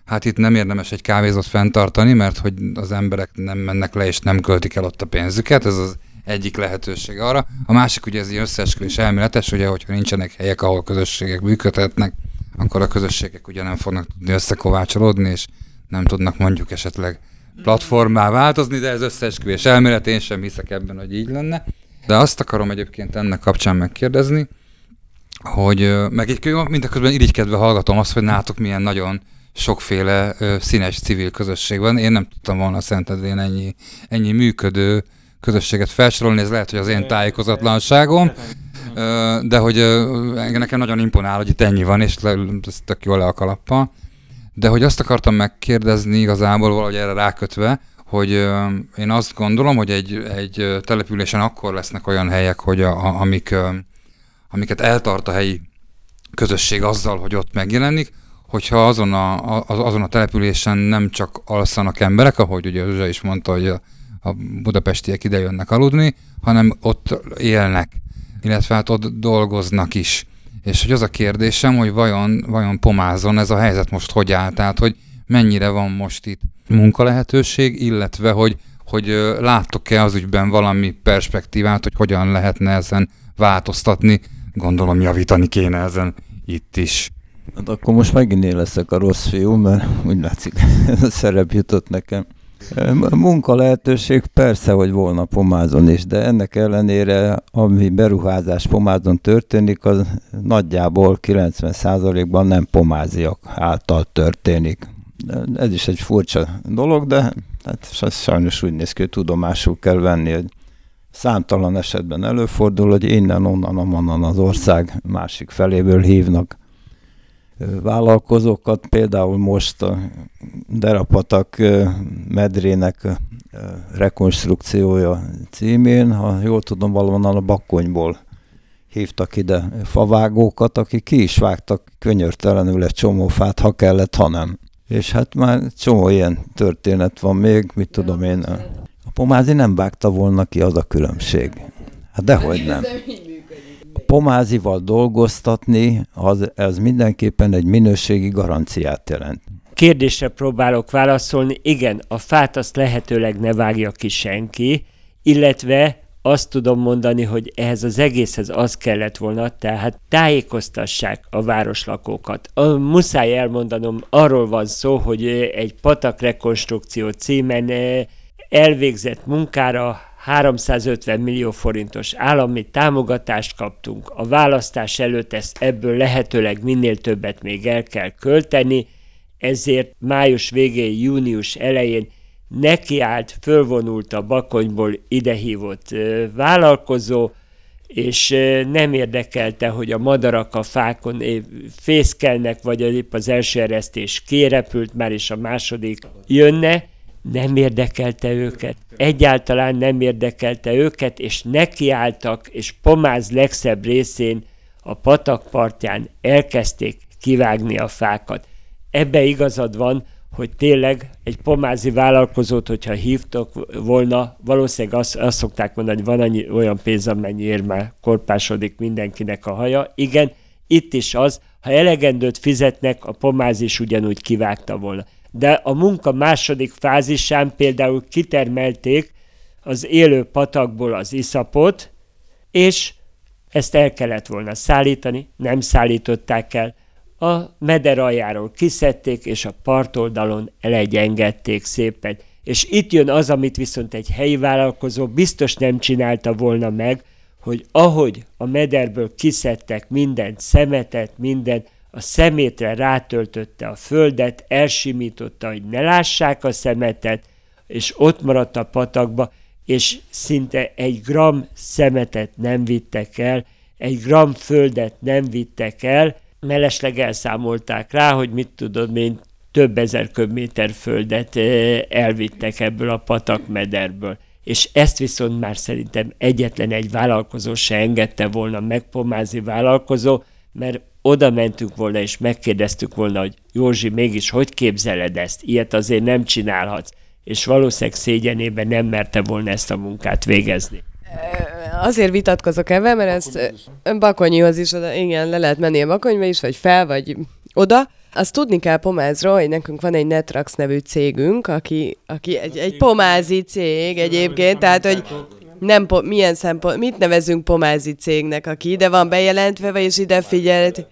hát itt nem érdemes egy kávézót fenntartani, mert hogy az emberek nem mennek le és nem költik el ott a pénzüket. Ez az egyik lehetőség arra. A másik ugye ez egy összeesküvés elméletes, ugye, hogyha nincsenek helyek, ahol közösségek működhetnek, akkor a közösségek ugye nem fognak tudni összekovácsolódni, és nem tudnak mondjuk esetleg platformá változni, de ez összeesküvés elmélet, én sem hiszek ebben, hogy így lenne. De azt akarom egyébként ennek kapcsán megkérdezni, hogy meg egy mindeközben irigykedve hallgatom azt, hogy nátok milyen nagyon sokféle színes civil közösség van. Én nem tudtam volna Szentedrén ennyi, ennyi működő közösséget felsorolni, ez lehet, hogy az én tájékozatlanságom, de hogy nekem nagyon imponál, hogy itt ennyi van, és ez tök jól le a kalappal. De hogy azt akartam megkérdezni igazából valahogy erre rákötve, hogy én azt gondolom, hogy egy, egy településen akkor lesznek olyan helyek, hogy a, a, amik, amiket eltart a helyi közösség azzal, hogy ott megjelenik, hogyha azon a, azon a településen nem csak alszanak emberek, ahogy ugye Zsuzsa is mondta, hogy a, a budapestiek ide jönnek aludni, hanem ott élnek, illetve hát ott dolgoznak is. És hogy az a kérdésem, hogy vajon, vajon pomázon ez a helyzet most hogy áll, tehát hogy mennyire van most itt munkalehetőség, illetve hogy, hogy láttok-e az ügyben valami perspektívát, hogy hogyan lehetne ezen változtatni, gondolom javítani kéne ezen itt is. Hát akkor most megint én leszek a rossz fiú, mert úgy látszik, ez a szerep jutott nekem. Munka lehetőség persze, hogy volna pomázon is, de ennek ellenére, ami beruházás pomázon történik, az nagyjából 90%-ban nem pomáziak által történik. Ez is egy furcsa dolog, de hát sajnos úgy néz ki, hogy tudomásul kell venni, hogy számtalan esetben előfordul, hogy innen, onnan, onnan az ország másik feléből hívnak vállalkozókat, például most a Derapatak medrének rekonstrukciója címén, ha jól tudom, valahonnan a Bakkonyból hívtak ide favágókat, akik ki is vágtak könyörtelenül egy csomó fát, ha kellett, ha nem. És hát már csomó ilyen történet van még, mit tudom én. A pomázi nem vágta volna ki, az a különbség. Hát dehogy nem pomázival dolgoztatni, az, az mindenképpen egy minőségi garanciát jelent. Kérdésre próbálok válaszolni. Igen, a fát azt lehetőleg ne vágja ki senki, illetve azt tudom mondani, hogy ehhez az egészhez az kellett volna, tehát tájékoztassák a városlakókat. A, muszáj elmondanom, arról van szó, hogy egy patakrekonstrukció címen eh, elvégzett munkára 350 millió forintos állami támogatást kaptunk. A választás előtt ezt ebből lehetőleg minél többet még el kell költeni, ezért május végén, június elején nekiállt, fölvonult a Bakonyból idehívott vállalkozó, és nem érdekelte, hogy a madarak a fákon fészkelnek, vagy épp az első eresztés kérepült már, és a második jönne, nem érdekelte őket. Egyáltalán nem érdekelte őket, és nekiálltak, és Pomáz legszebb részén a patak partján elkezdték kivágni a fákat. Ebbe igazad van, hogy tényleg egy pomázi vállalkozót, hogyha hívtok volna, valószínűleg azt, azt szokták mondani, hogy van annyi, olyan pénz, amennyiért már korpásodik mindenkinek a haja. Igen, itt is az, ha elegendőt fizetnek, a pomáz is ugyanúgy kivágta volna de a munka második fázisán például kitermelték az élő patakból az iszapot, és ezt el kellett volna szállítani, nem szállították el, a meder aljáról kiszedték, és a partoldalon elegyengedték szépen. És itt jön az, amit viszont egy helyi vállalkozó biztos nem csinálta volna meg, hogy ahogy a mederből kiszedtek mindent, szemetet, mindent, a szemétre rátöltötte a földet, elsimította, hogy ne lássák a szemetet, és ott maradt a patakba, és szinte egy gram szemetet nem vittek el, egy gram földet nem vittek el, mellesleg elszámolták rá, hogy mit tudod én, több ezer köbméter földet elvittek ebből a patakmederből. és ezt viszont már szerintem egyetlen egy vállalkozó se engedte volna meg, pomázi vállalkozó, mert oda mentünk volna, és megkérdeztük volna, hogy Józsi, mégis hogy képzeled ezt? Ilyet azért nem csinálhatsz. És valószínűleg szégyenében nem merte volna ezt a munkát végezni. Azért vitatkozok ebben, mert ezt Bakonyihoz is, oda, igen, le lehet menni a Bakonyba is, vagy fel, vagy oda. Azt tudni kell Pomázról, hogy nekünk van egy Netrax nevű cégünk, aki, aki egy, egy pomázi cég egyébként, tehát hogy nem po- milyen szempont, mit nevezünk pomázi cégnek, aki ide van bejelentve, vagy ide figyelt.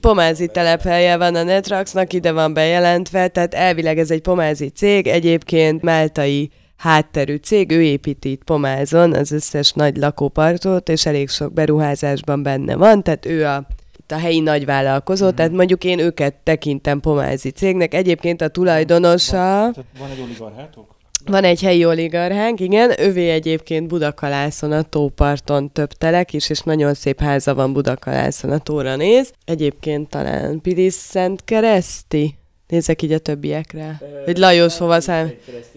Pomázi telephelye van a Netraxnak, ide van bejelentve, tehát elvileg ez egy pomázi cég, egyébként máltai hátterű cég, ő építi itt Pomázon az összes nagy lakópartot, és elég sok beruházásban benne van, tehát ő a a helyi nagyvállalkozó, mm-hmm. tehát mondjuk én őket tekintem pomázi cégnek. Egyébként a tulajdonosa... Van, van egy oligarchátok? Van egy helyi oligarchánk, igen, övé egyébként Budakalászon a tóparton több telek is, és nagyon szép háza van Budakalászon, a tóra néz. Egyébként talán Pilis Szent Kereszti, Nézzek így a többiekre. Hogy Lajos hova szám...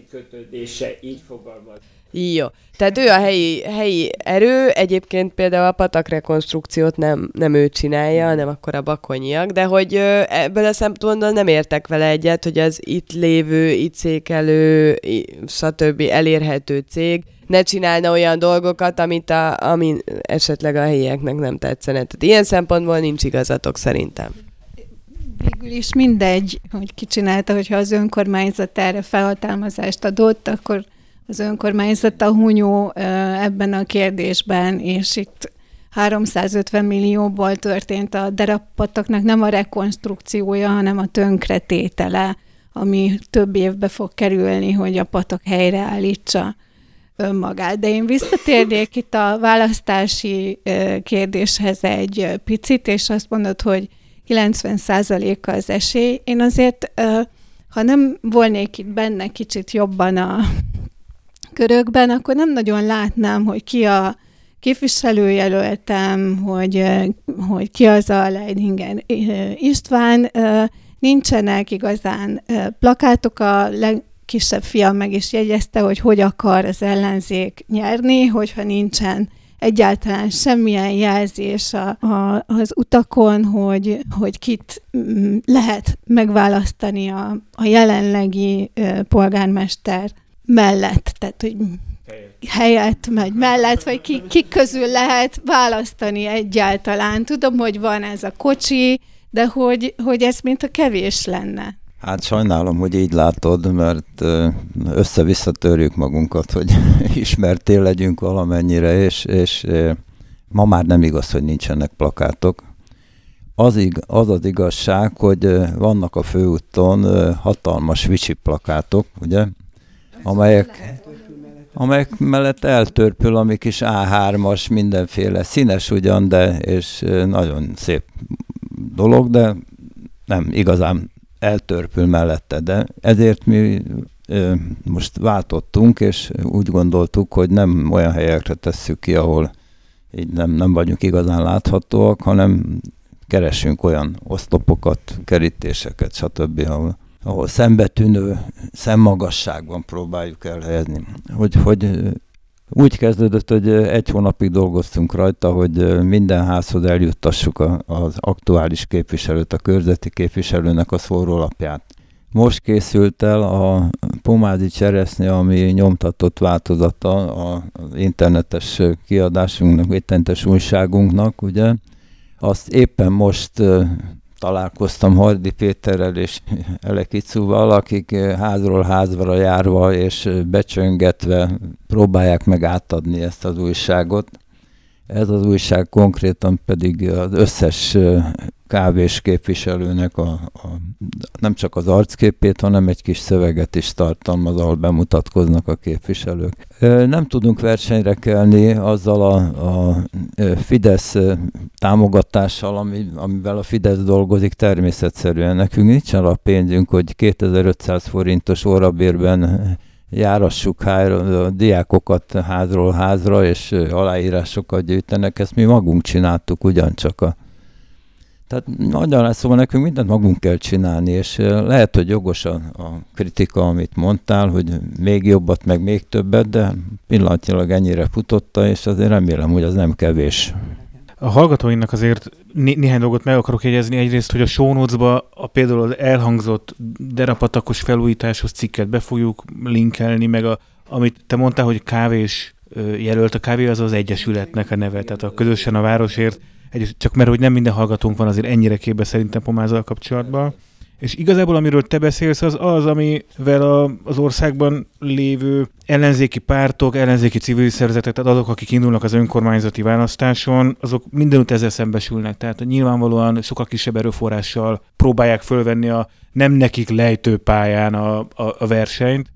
kötődése, így fogalmaz. Jó. Tehát ő a helyi, helyi erő, egyébként például a patakrekonstrukciót nem, nem ő csinálja, hanem akkor a bakonyiak, de hogy ebből a szempontból nem értek vele egyet, hogy az itt lévő, itt székelő, stb. elérhető cég ne csinálna olyan dolgokat, amit a, ami esetleg a helyieknek nem tetszene. Tehát ilyen szempontból nincs igazatok szerintem. Végül is mindegy, hogy ki csinálta, hogyha az önkormányzat erre felhatalmazást adott, akkor az önkormányzat a hunyó ebben a kérdésben, és itt 350 millióból történt a derappataknak nem a rekonstrukciója, hanem a tönkretétele, ami több évbe fog kerülni, hogy a patak helyreállítsa önmagát. De én visszatérnék itt a választási kérdéshez egy picit, és azt mondod, hogy 90%-a az esély. Én azért, ha nem volnék itt benne kicsit jobban a körökben, akkor nem nagyon látnám, hogy ki a képviselőjelöltem, hogy, hogy ki az a Leidingen István. Nincsenek igazán plakátok, a legkisebb fiam meg is jegyezte, hogy hogy akar az ellenzék nyerni, hogyha nincsen egyáltalán semmilyen jelzés a, a, az utakon, hogy, hogy kit mm, lehet megválasztani a, a jelenlegi polgármester mellett, tehát hogy helyett, vagy mellett, vagy ki, ki közül lehet választani egyáltalán. Tudom, hogy van ez a kocsi, de hogy, hogy ez mint a kevés lenne. Hát sajnálom, hogy így látod, mert össze-vissza törjük magunkat, hogy ismertél legyünk valamennyire, és, és ma már nem igaz, hogy nincsenek plakátok. Az, ig, az az igazság, hogy vannak a főúton hatalmas vicsi plakátok, ugye, amelyek, amelyek mellett eltörpül a mi kis A3-as, mindenféle színes ugyan, de és nagyon szép dolog, de nem igazán eltörpül mellette, de ezért mi most váltottunk, és úgy gondoltuk, hogy nem olyan helyekre tesszük ki, ahol így nem, nem vagyunk igazán láthatóak, hanem keresünk olyan oszlopokat, kerítéseket, stb., ahol ahol szembetűnő szemmagasságban próbáljuk elhelyezni. Hogy, hogy úgy kezdődött, hogy egy hónapig dolgoztunk rajta, hogy minden házhoz eljuttassuk az aktuális képviselőt, a körzeti képviselőnek a szórólapját. Most készült el a Pomádi Cseresznye, ami nyomtatott változata az internetes kiadásunknak, internetes újságunknak, ugye. Azt éppen most találkoztam Hardi Péterrel és Elekicúval, akik eh, házról házra járva és eh, becsöngetve próbálják meg átadni ezt az újságot. Ez az újság konkrétan pedig az összes eh, kávés képviselőnek a, a, nem csak az arcképét, hanem egy kis szöveget is tartalmaz, ahol bemutatkoznak a képviselők. Nem tudunk versenyre kelni azzal a, a Fidesz támogatással, ami, amivel a Fidesz dolgozik természetszerűen. Nekünk nincs arra a pénzünk, hogy 2500 forintos órabérben járassuk a diákokat házról házra, és aláírásokat gyűjtenek. Ezt mi magunk csináltuk ugyancsak a Tehát lesz, szóval nekünk mindent magunk kell csinálni, és lehet, hogy jogos a, a kritika, amit mondtál, hogy még jobbat, meg még többet, de pillanatilag ennyire futotta, és azért remélem, hogy az nem kevés. A hallgatóinknak azért né- néhány dolgot meg akarok jegyezni. Egyrészt, hogy a show a például az elhangzott derapatakos felújításhoz cikket be fogjuk linkelni, meg a, amit te mondtál, hogy kávés jelölt, a kávé az az Egyesületnek a neve, tehát a közösen a városért, egy, csak mert hogy nem minden hallgatónk van azért ennyire képbe szerintem Pomázzal kapcsolatban. És igazából amiről te beszélsz, az az, amivel a, az országban lévő ellenzéki pártok, ellenzéki civil szervezetek, tehát azok, akik indulnak az önkormányzati választáson, azok mindenütt ezzel szembesülnek. Tehát nyilvánvalóan sokkal kisebb erőforrással próbálják fölvenni a nem nekik lejtő pályán a, a, a versenyt.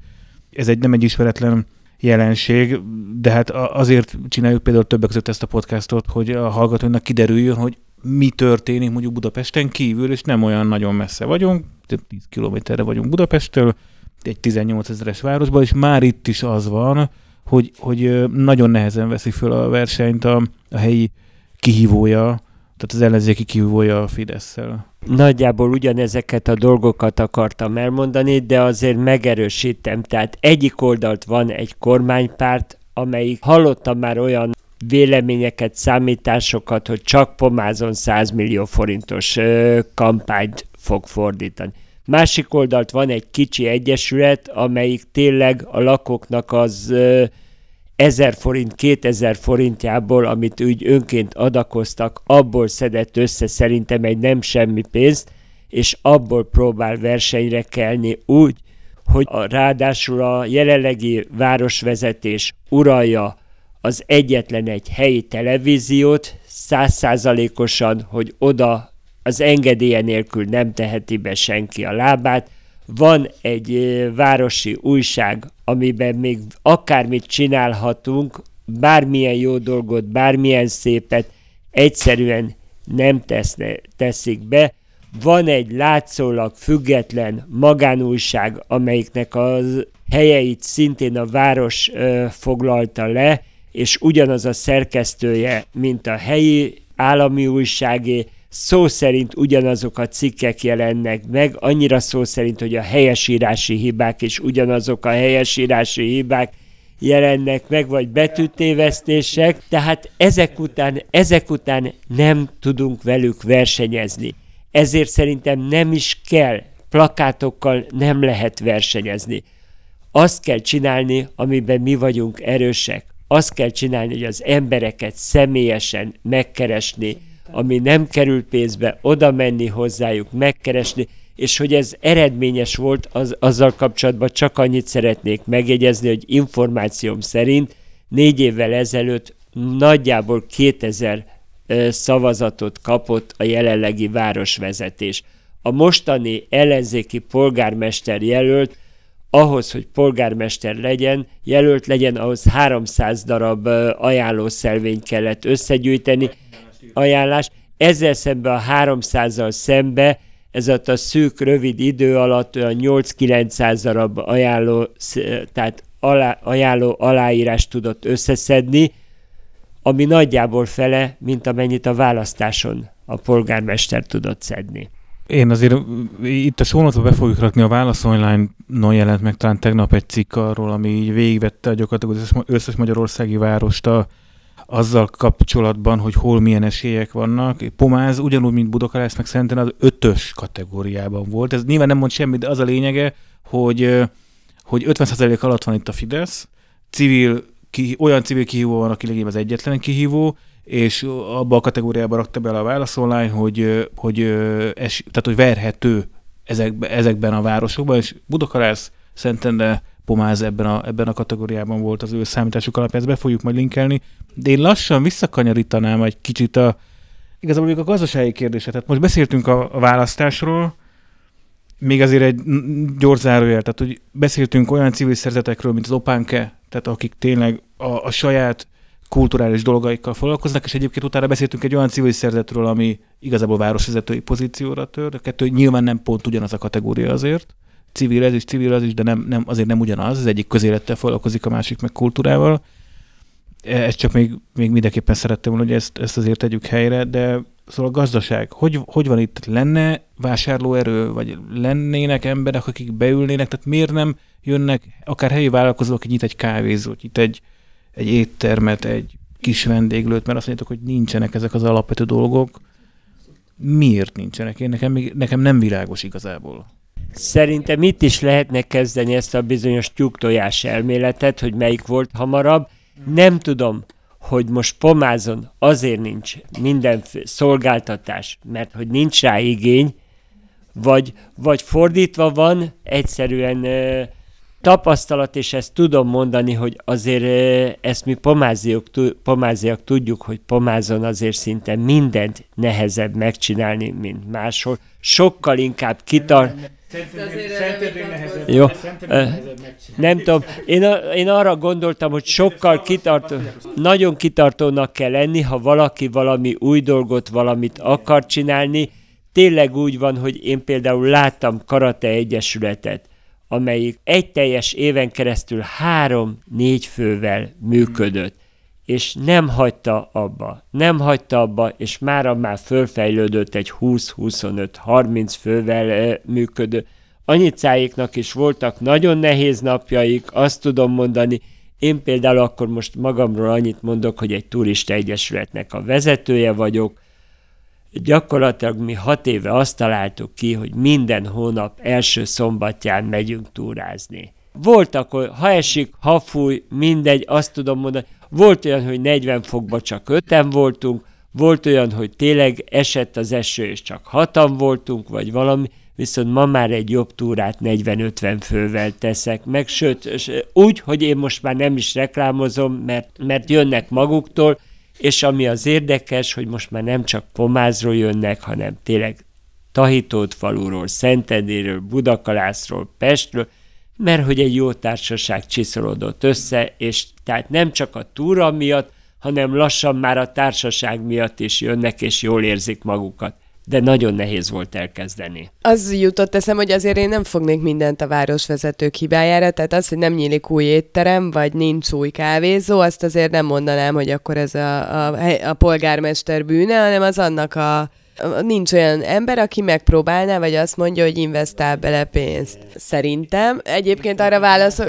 Ez egy nem egy ismeretlen jelenség, de hát azért csináljuk például többek között ezt a podcastot, hogy a hallgatóinak kiderüljön, hogy mi történik mondjuk Budapesten kívül, és nem olyan nagyon messze vagyunk, 10 kilométerre vagyunk Budapesttől, egy 18 ezeres városban, és már itt is az van, hogy, hogy nagyon nehezen veszi föl a versenyt a, a helyi kihívója, tehát az ellenzéki kihívója a Fidesz-szel. Nagyjából ugyanezeket a dolgokat akartam elmondani, de azért megerősítem. Tehát egyik oldalt van egy kormánypárt, amelyik hallottam már olyan véleményeket, számításokat, hogy csak pomázon 100 millió forintos ö, kampányt fog fordítani. Másik oldalt van egy kicsi egyesület, amelyik tényleg a lakóknak az ö, 1000 forint, 2000 forintjából, amit úgy önként adakoztak, abból szedett össze szerintem egy nem semmi pénzt, és abból próbál versenyre kelni úgy, hogy a, ráadásul a jelenlegi városvezetés uralja az egyetlen egy helyi televíziót, százszázalékosan, hogy oda az engedélye nélkül nem teheti be senki a lábát. Van egy városi újság, amiben még akármit csinálhatunk, bármilyen jó dolgot, bármilyen szépet egyszerűen nem teszne, teszik be. Van egy látszólag független magánújság, amelyiknek a helyeit szintén a város ö, foglalta le, és ugyanaz a szerkesztője, mint a helyi állami újságé, szó szerint ugyanazok a cikkek jelennek meg, annyira szó szerint, hogy a helyesírási hibák és ugyanazok a helyesírási hibák jelennek meg, vagy betűtévesztések, tehát ezek után, ezek után nem tudunk velük versenyezni. Ezért szerintem nem is kell, plakátokkal nem lehet versenyezni. Azt kell csinálni, amiben mi vagyunk erősek azt kell csinálni, hogy az embereket személyesen megkeresni, ami nem kerül pénzbe, oda menni hozzájuk, megkeresni, és hogy ez eredményes volt, az, azzal kapcsolatban csak annyit szeretnék megjegyezni, hogy információm szerint négy évvel ezelőtt nagyjából 2000 szavazatot kapott a jelenlegi városvezetés. A mostani ellenzéki polgármester jelölt ahhoz, hogy polgármester legyen, jelölt legyen, ahhoz 300 darab ajánlószelvényt kellett összegyűjteni, ajánlás. Ezzel szemben a 300-al szembe, ez a szűk, rövid idő alatt olyan 8-900 darab ajánló, tehát alá, ajánló aláírást tudott összeszedni, ami nagyjából fele, mint amennyit a választáson a polgármester tudott szedni. Én azért itt a sónatba be fogjuk rakni a Válasz Online-non jelent meg talán tegnap egy cikk arról, ami így végigvette gyakorlatilag az összes magyarországi várost a, azzal kapcsolatban, hogy hol milyen esélyek vannak. Pomáz ugyanúgy, mint Budakalász, meg szerintem az ötös kategóriában volt. Ez nyilván nem mond semmit, de az a lényege, hogy, hogy 50% alatt van itt a Fidesz, civil, ki, olyan civil kihívó van, aki lényegében az egyetlen kihívó, és abba a kategóriába rakta bele a válasz online, hogy, hogy, es, tehát, hogy verhető ezekbe, ezekben a városokban, és Budakalász, Szentende, Pomáz ebben a, ebben a kategóriában volt az ő számításuk alapján, ezt be fogjuk majd linkelni, de én lassan visszakanyarítanám egy kicsit a, igazából még a gazdasági kérdéset. Tehát most beszéltünk a, a választásról, még azért egy gyors zárójel, tehát hogy beszéltünk olyan civil szerzetekről, mint az Opánke, tehát akik tényleg a, a saját kulturális dolgaikkal foglalkoznak, és egyébként utána beszéltünk egy olyan civil szervezetről, ami igazából városvezetői pozícióra tör. A kettő nyilván nem pont ugyanaz a kategória azért. Civil ez is, civil az is, de nem, nem, azért nem ugyanaz. Az egyik közélettel foglalkozik, a másik meg kultúrával. Ezt csak még, még mindenképpen szerettem volna, hogy ezt, ezt azért tegyük helyre, de Szóval a gazdaság, hogy, hogy van itt? Lenne vásárlóerő, vagy lennének emberek, akik beülnének? Tehát miért nem jönnek akár helyi vállalkozók, aki nyit egy kávézót, nyit egy, egy éttermet, egy kis vendéglőt, mert azt mondjátok, hogy nincsenek ezek az alapvető dolgok. Miért nincsenek? Én nekem, nekem nem világos igazából. Szerintem itt is lehetne kezdeni ezt a bizonyos tyúktojás elméletet, hogy melyik volt hamarabb. Nem tudom, hogy most pomázon azért nincs minden szolgáltatás, mert hogy nincs rá igény, vagy, vagy fordítva van, egyszerűen tapasztalat, és ezt tudom mondani, hogy azért ezt mi pomáziak, pomáziak tudjuk, hogy pomázon azért szinte mindent nehezebb megcsinálni, mint máshol. Sokkal inkább kitart... Jó, nem tudom. Én, a, én arra gondoltam, hogy sokkal kitartó, nagyon kitartónak kell lenni, ha valaki valami új dolgot, valamit akar csinálni. Tényleg úgy van, hogy én például láttam Karate Egyesületet, amelyik egy teljes éven keresztül három-négy fővel működött, és nem hagyta abba, nem hagyta abba, és mára már fölfejlődött egy 20-25-30 fővel működő. Anyicáiknak is voltak nagyon nehéz napjaik, azt tudom mondani, én például akkor most magamról annyit mondok, hogy egy turista egyesületnek a vezetője vagyok, Gyakorlatilag mi hat éve azt találtuk ki, hogy minden hónap első szombatján megyünk túrázni. Voltak, ha esik, ha fúj, mindegy, azt tudom mondani, volt olyan, hogy 40 fokba csak öten voltunk, volt olyan, hogy tényleg esett az eső, és csak hatan voltunk, vagy valami, viszont ma már egy jobb túrát 40-50 fővel teszek meg, sőt, úgy, hogy én most már nem is reklámozom, mert, mert jönnek maguktól, és ami az érdekes, hogy most már nem csak Pomázról jönnek, hanem tényleg Tahitót faluról, Szentendéről, Budakalászról, Pestről, mert hogy egy jó társaság csiszolódott össze, és tehát nem csak a túra miatt, hanem lassan már a társaság miatt is jönnek, és jól érzik magukat de nagyon nehéz volt elkezdeni. Az jutott eszem, hogy azért én nem fognék mindent a városvezetők hibájára, tehát az, hogy nem nyílik új étterem, vagy nincs új kávézó, azt azért nem mondanám, hogy akkor ez a, a, a polgármester bűne, hanem az annak a nincs olyan ember, aki megpróbálná, vagy azt mondja, hogy investál bele pénzt. Szerintem. Egyébként arra válaszol...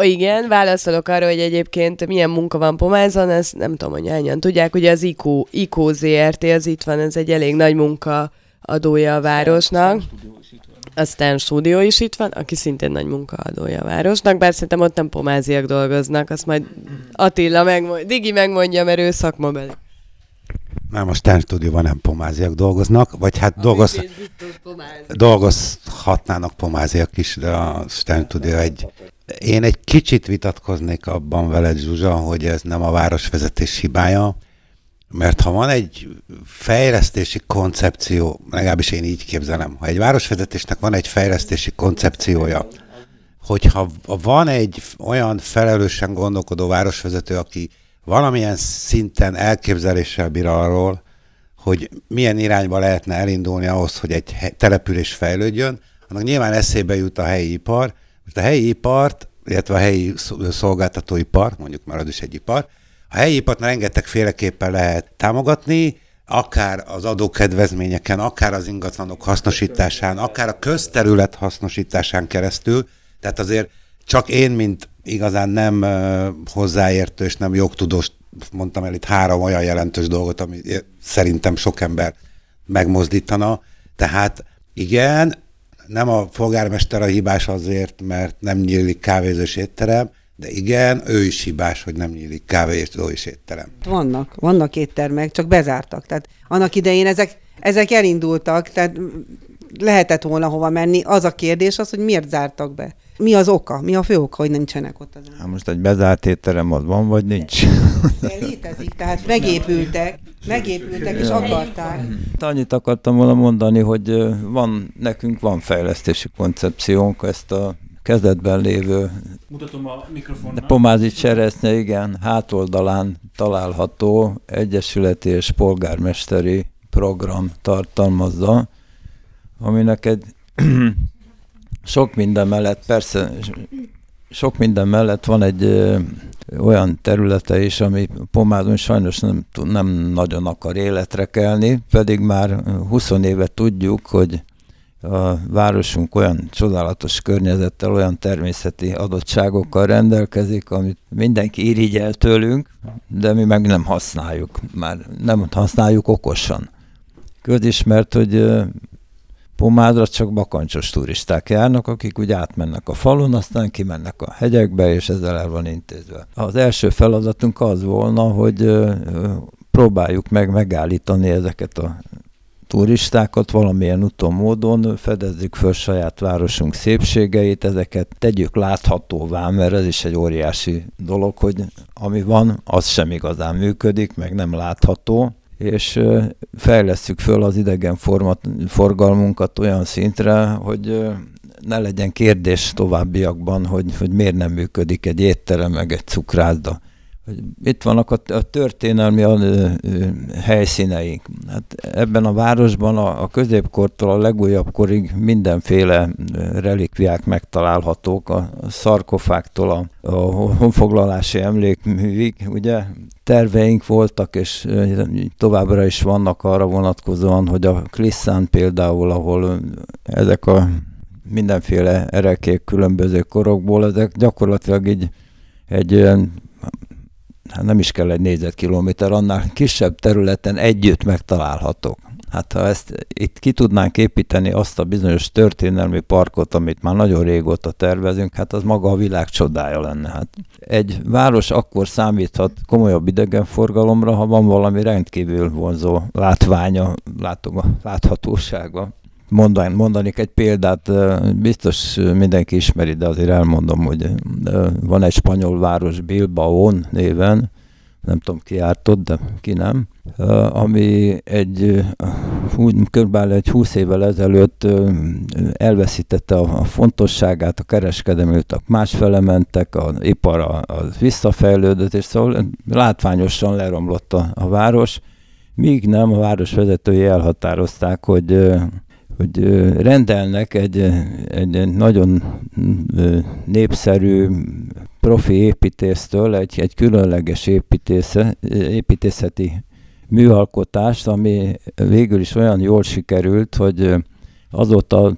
Igen, válaszolok arra, hogy egyébként milyen munka van Pomázon, ezt nem tudom, hogy hányan tudják. Ugye az IQ, IQ ZRT, az itt van, ez egy elég nagy munka adója a városnak. A Stan Studio is itt van, aki szintén nagy munkaadója a városnak, bár szerintem ott nem pomáziak dolgoznak, azt majd Attila megmondja, Digi megmondja, mert ő szakmabeli. Nem, a Stern stúdióban nem pomáziak dolgoznak, vagy hát dolgoz, dolgozhatnának pomáziak is, de a Stern stúdió egy... Én egy kicsit vitatkoznék abban veled, Zsuzsa, hogy ez nem a városvezetés hibája, mert ha van egy fejlesztési koncepció, legalábbis én így képzelem, ha egy városvezetésnek van egy fejlesztési koncepciója, hogyha van egy olyan felelősen gondolkodó városvezető, aki valamilyen szinten elképzeléssel bír arról, hogy milyen irányba lehetne elindulni ahhoz, hogy egy település fejlődjön, annak nyilván eszébe jut a helyi ipar. Most a helyi ipart, illetve a helyi szolgáltatóipar, mondjuk már az is egy ipar, a helyi ipart rengeteg féleképpen lehet támogatni, akár az adókedvezményeken, akár az ingatlanok hasznosításán, akár a közterület hasznosításán keresztül. Tehát azért csak én, mint igazán nem hozzáértő és nem jogtudós mondtam el itt három olyan jelentős dolgot, ami szerintem sok ember megmozdítana. Tehát igen, nem a polgármester a hibás azért, mert nem nyílik kávézős étterem, de igen, ő is hibás, hogy nem nyílik kávézó és étterem. Vannak, vannak éttermek, csak bezártak. Tehát annak idején ezek, ezek elindultak, tehát lehetett volna hova menni. Az a kérdés az, hogy miért zártak be. Mi az oka? Mi a fő oka, hogy nincsenek ott az Hát most egy bezárt étterem az van, vagy nincs? Létezik, tehát megépültek, megépültek és akarták. Annyit akartam volna mondani, hogy van, nekünk van fejlesztési koncepciónk, ezt a kezdetben lévő Mutatom a mikrofonnak. Pomázi cseresznye, igen, hátoldalán található egyesületi és polgármesteri program tartalmazza, aminek egy sok minden mellett, persze sok minden mellett van egy olyan területe is, ami Pomádon sajnos nem, nem nagyon akar életre kelni, pedig már 20 éve tudjuk, hogy a városunk olyan csodálatos környezettel, olyan természeti adottságokkal rendelkezik, amit mindenki irigyel tőlünk, de mi meg nem használjuk. Már nem használjuk okosan. Közismert, hogy Pomádra csak bakancsos turisták járnak, akik úgy átmennek a falun, aztán kimennek a hegyekbe, és ezzel el van intézve. Az első feladatunk az volna, hogy próbáljuk meg megállítani ezeket a turistákat valamilyen úton, módon, fedezzük föl saját városunk szépségeit, ezeket tegyük láthatóvá, mert ez is egy óriási dolog, hogy ami van, az sem igazán működik, meg nem látható, és fejlesztjük föl az idegen format, forgalmunkat olyan szintre, hogy ne legyen kérdés továbbiakban, hogy, hogy miért nem működik egy étterem, meg egy cukrászda itt vannak a, történelmi a, helyszíneink. Hát ebben a városban a, középkortól a legújabb korig mindenféle relikviák megtalálhatók, a szarkofáktól a, a honfoglalási emlékművig, ugye terveink voltak, és továbbra is vannak arra vonatkozóan, hogy a Klisszán például, ahol ezek a mindenféle erekék különböző korokból, ezek gyakorlatilag így egy hát nem is kell egy négyzetkilométer, annál kisebb területen együtt megtalálhatók. Hát ha ezt itt ki tudnánk építeni azt a bizonyos történelmi parkot, amit már nagyon régóta tervezünk, hát az maga a világ csodája lenne. Hát egy város akkor számíthat komolyabb idegenforgalomra, ha van valami rendkívül vonzó látványa, látoga, láthatósága. Mondani, mondanék egy példát, biztos mindenki ismeri, de azért elmondom, hogy van egy spanyol város Bilbao néven, nem tudom ki járt ott, de ki nem, ami egy, úgy kb. egy 20 évvel ezelőtt elveszítette a fontosságát, a kereskedelműt, másfele mentek, az ipar az visszafejlődött, és szóval látványosan leromlott a, a város, míg nem a város vezetői elhatározták, hogy hogy rendelnek egy, egy nagyon népszerű profi építésztől egy, egy különleges építésze, építészeti műalkotást, ami végül is olyan jól sikerült, hogy azóta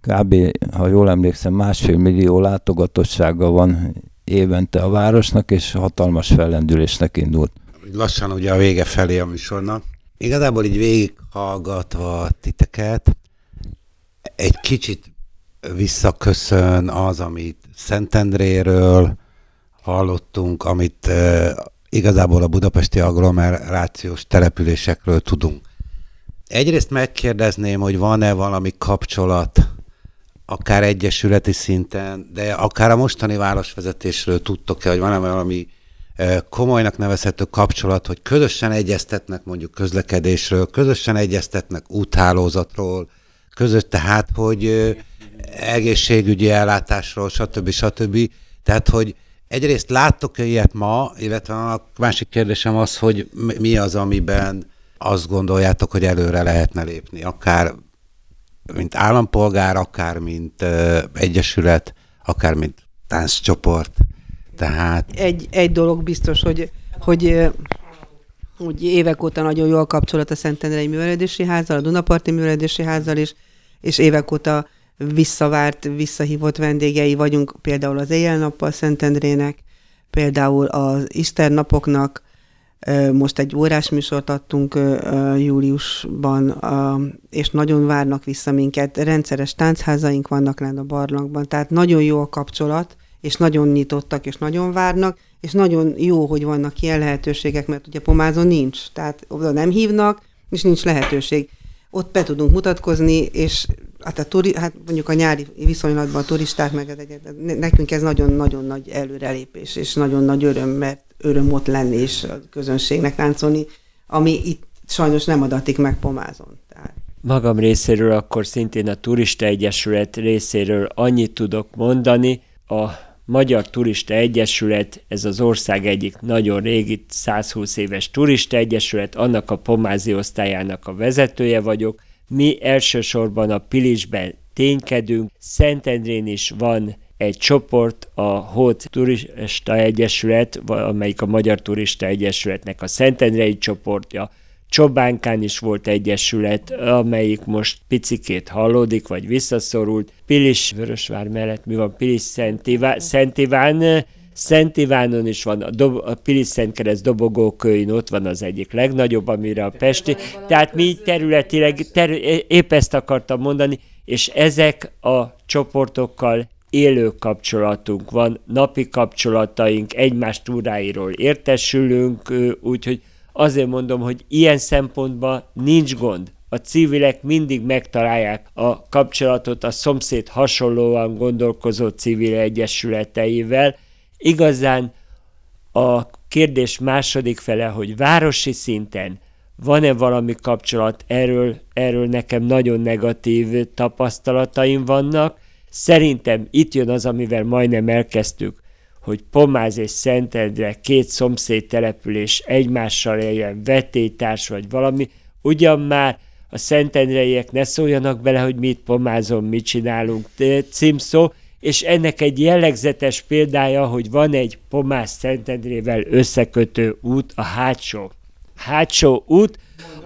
kb. ha jól emlékszem, másfél millió látogatottsága van évente a városnak, és hatalmas fellendülésnek indult. Lassan ugye a vége felé a műsornak. Igazából így végighallgatva titeket, egy kicsit visszaköszön az, amit Szentendréről hallottunk, amit igazából a budapesti agglomerációs településekről tudunk. Egyrészt megkérdezném, hogy van-e valami kapcsolat, akár egyesületi szinten, de akár a mostani városvezetésről tudtok-e, hogy van-e valami komolynak nevezhető kapcsolat, hogy közösen egyeztetnek mondjuk közlekedésről, közösen egyeztetnek úthálózatról, közös, tehát, hogy egészségügyi ellátásról, stb. stb. Tehát, hogy egyrészt láttok-e ilyet ma, illetve a másik kérdésem az, hogy mi az, amiben azt gondoljátok, hogy előre lehetne lépni, akár mint állampolgár, akár mint egyesület, akár mint tánccsoport. Tehát... Egy, egy dolog biztos, hogy, hogy úgy évek óta nagyon jól kapcsolat a Szentendrei Művelődési Házzal, a Dunaparti Művelődési Házzal is, és évek óta visszavárt, visszahívott vendégei vagyunk, például az éjjel-nappal Szentendrének, például az Ister napoknak, most egy órás műsort adtunk júliusban, és nagyon várnak vissza minket. Rendszeres táncházaink vannak lenne a barlangban, tehát nagyon jó a kapcsolat, és nagyon nyitottak, és nagyon várnak, és nagyon jó, hogy vannak ilyen lehetőségek, mert ugye Pomázon nincs, tehát oda nem hívnak, és nincs lehetőség. Ott be tudunk mutatkozni, és hát, a turi, hát mondjuk a nyári viszonylatban a turisták, meg ez egy, nekünk ez nagyon-nagyon nagy előrelépés, és nagyon nagy öröm, mert öröm ott lenni, és a közönségnek láncolni, ami itt sajnos nem adatik meg Pomázon. Tehát. Magam részéről akkor szintén a Turista Egyesület részéről annyit tudok mondani, a Magyar Turista Egyesület, ez az ország egyik nagyon régi, 120 éves turista egyesület, annak a pomázi osztályának a vezetője vagyok. Mi elsősorban a Pilisben ténykedünk, Szentendrén is van egy csoport, a Hót Turista Egyesület, amelyik a Magyar Turista Egyesületnek a Szentendrei csoportja, Csobánkán is volt egyesület, amelyik most picikét hallódik, vagy visszaszorult. Pilis Vörösvár mellett mi van? Pilis Szent, Iván, Szent Iván, Szent Ivánon is van, a, dob, a Pilis Szent Kereszt dobogókőin ott van az egyik legnagyobb, amire a Pesti. Tehát mi területileg, ter, épp ezt akartam mondani, és ezek a csoportokkal élő kapcsolatunk van, napi kapcsolataink, egymás túráiról értesülünk, úgyhogy azért mondom, hogy ilyen szempontban nincs gond. A civilek mindig megtalálják a kapcsolatot a szomszéd hasonlóan gondolkozó civil egyesületeivel. Igazán a kérdés második fele, hogy városi szinten van-e valami kapcsolat, erről, erről nekem nagyon negatív tapasztalataim vannak. Szerintem itt jön az, amivel majdnem elkezdtük, hogy Pomáz és Szentendre két szomszéd település egymással éljen, vetétárs vagy valami, ugyan már a szentendreiek ne szóljanak bele, hogy mit Pomázon, mit csinálunk címszó, és ennek egy jellegzetes példája, hogy van egy Pomáz Szentendrével összekötő út, a hátsó. Hátsó út,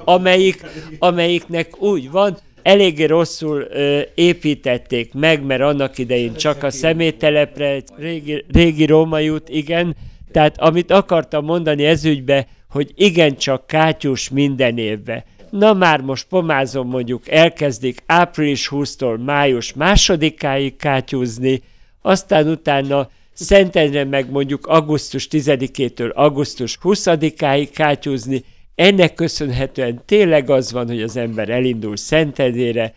amelyik, amelyiknek úgy van, eléggé rosszul ö, építették meg, mert annak idején csak a szeméttelepre, régi, régi római út, igen. Tehát amit akartam mondani ezügybe, hogy igencsak kátyus minden évben. Na már most pomázom mondjuk elkezdik április 20-tól május másodikáig kátyúzni, aztán utána Szentendre meg mondjuk augusztus 10-től augusztus 20-áig kátyúzni, ennek köszönhetően tényleg az van, hogy az ember elindul Szentendére,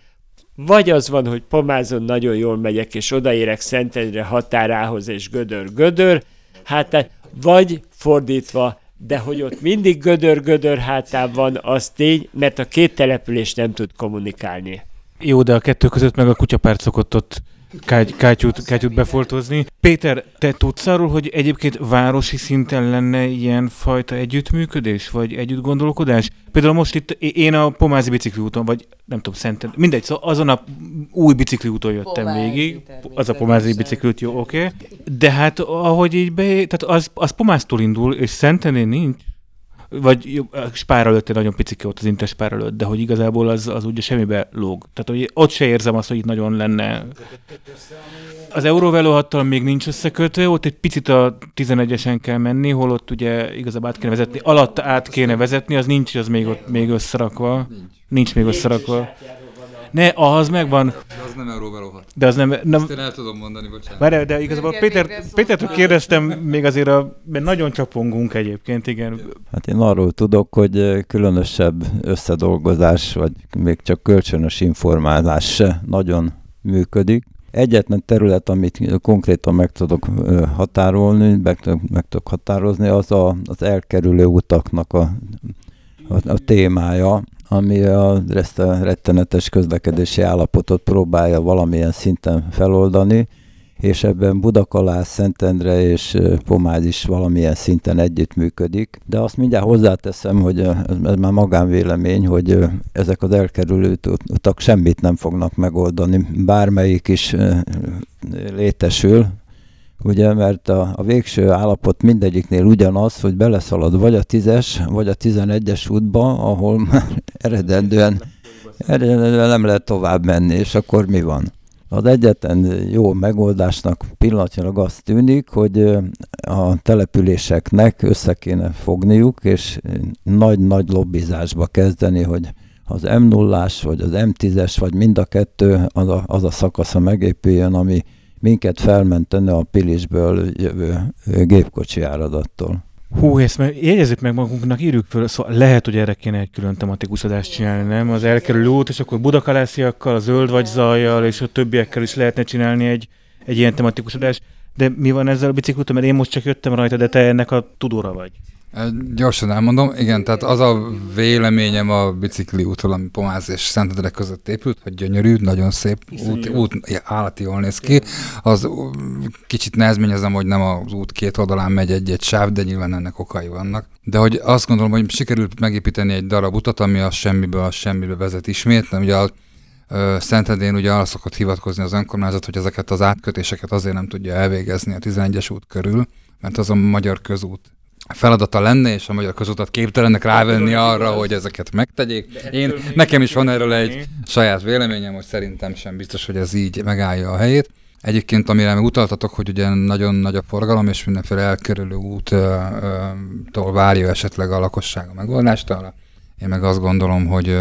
vagy az van, hogy pomázon nagyon jól megyek, és odaérek Szentendre határához, és gödör-gödör, hát vagy fordítva, de hogy ott mindig gödör-gödör hátán van, az tény, mert a két település nem tud kommunikálni. Jó, de a kettő között meg a kutyapárt szokott ott káty, kátyút, kátyút befoltozni. Péter, te tudsz arról, hogy egyébként városi szinten lenne ilyen fajta együttműködés, vagy együtt gondolkodás? Például most itt én a Pomázi bicikliúton, vagy nem tudom, szenten, mindegy, szóval azon a új bicikliúton jöttem Pomázi, végig, az a Pomázi bicikliút, jó, oké. Okay. De hát ahogy így be, tehát az, az Pomáztól indul, és Szentenén nincs vagy spár előtt nagyon picike ott az Inter spár előtt, de hogy igazából az, az ugye semmibe lóg. Tehát hogy ott se érzem azt, hogy itt nagyon lenne. Az Eurovelo még nincs összekötve, ott egy picit a 11-esen kell menni, holott ugye igazából át kéne vezetni, alatt át kéne vezetni, az nincs, az még ott még összerakva. Nincs még összerakva. Ne, az megvan. De az nem Euróval 6. De az nem... nem... Ezt én el tudom mondani, bocsánat. Várj, de igazából Péter, Pétertől kérdeztem még azért, a, mert nagyon csapongunk egyébként, igen. Hát én arról tudok, hogy különösebb összedolgozás, vagy még csak kölcsönös informálás se nagyon működik. Egyetlen terület, amit konkrétan meg tudok határolni, meg, meg tudok határozni, az a, az elkerülő utaknak a, a, a témája, ami a rettenetes közlekedési állapotot próbálja valamilyen szinten feloldani, és ebben Budakalász, Szentendre és Pomád is valamilyen szinten együttműködik. De azt mindjárt hozzáteszem, hogy ez már magánvélemény, hogy ezek az elkerülő utak semmit nem fognak megoldani. Bármelyik is létesül, ugye, mert a, a végső állapot mindegyiknél ugyanaz, hogy beleszalad vagy a tízes, vagy a tizenegyes útba, ahol már eredendően, eredendően nem lehet tovább menni, és akkor mi van? Az egyetlen jó megoldásnak pillanatnyilag azt tűnik, hogy a településeknek össze kéne fogniuk, és nagy-nagy lobbizásba kezdeni, hogy az m 0 vagy az M10-es, vagy mind a kettő az a, az a szakasza megépüljön, ami minket felmentene a Pilisből jövő gépkocsi áradattól. Hú, ezt meg jegyezzük meg magunknak, írjuk föl, szóval lehet, hogy erre kéne egy külön tematikus adást csinálni, nem? Az elkerülő út, és akkor budakalásziakkal, a zöld vagy zajjal, és a többiekkel is lehetne csinálni egy, egy ilyen tematikus adást. De mi van ezzel a biciklutom, mert én most csak jöttem rajta, de te ennek a tudóra vagy. Gyorsan elmondom, igen, tehát az a véleményem a bicikli útról, ami Pomáz és Szentendre között épült, hogy gyönyörű, nagyon szép út, út, állati jól néz ki. Az kicsit nehezményezem, hogy nem az út két oldalán megy egy-egy sáv, de nyilván ennek okai vannak. De hogy azt gondolom, hogy sikerült megépíteni egy darab utat, ami a semmiből a semmibe vezet ismét, ugye a Szentendén ugye arra szokott hivatkozni az önkormányzat, hogy ezeket az átkötéseket azért nem tudja elvégezni a 11-es út körül, mert az a magyar közút feladata lenne, és a magyar közútat képtelenek rávenni arra, hogy ezeket megtegyék. Én, nekem is van erről egy saját véleményem, hogy szerintem sem biztos, hogy ez így megállja a helyét. Egyébként, amire meg utaltatok, hogy ugye nagyon nagy a forgalom, és mindenféle elkerülő úttól várja esetleg a lakosság a megoldást arra. Én meg azt gondolom, hogy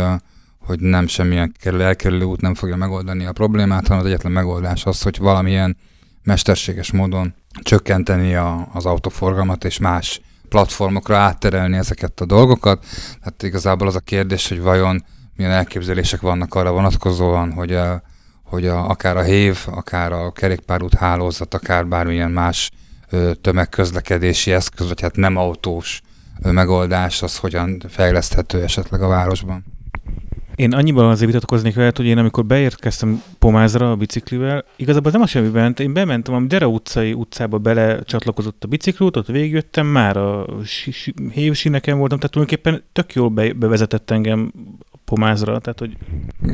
hogy nem semmilyen elkerülő út nem fogja megoldani a problémát, hanem az egyetlen megoldás az, hogy valamilyen mesterséges módon csökkenteni a, az autóforgalmat és más platformokra átterelni ezeket a dolgokat. Hát igazából az a kérdés, hogy vajon milyen elképzelések vannak arra vonatkozóan, hogy, a, hogy a, akár a hév, akár a kerékpárút hálózat, akár bármilyen más ö, tömegközlekedési eszköz, vagy hát nem autós ö, megoldás, az hogyan fejleszthető esetleg a városban. Én annyiban azért vitatkoznék veled, hogy én amikor beérkeztem Pomázra a biciklivel, igazából nem a semmi bent, én bementem, a Dera utcai utcába bele csatlakozott a bicikliút, ott végigjöttem, már a hévsineken voltam, tehát tulajdonképpen tök jól be, bevezetett engem Pomázra, tehát hogy...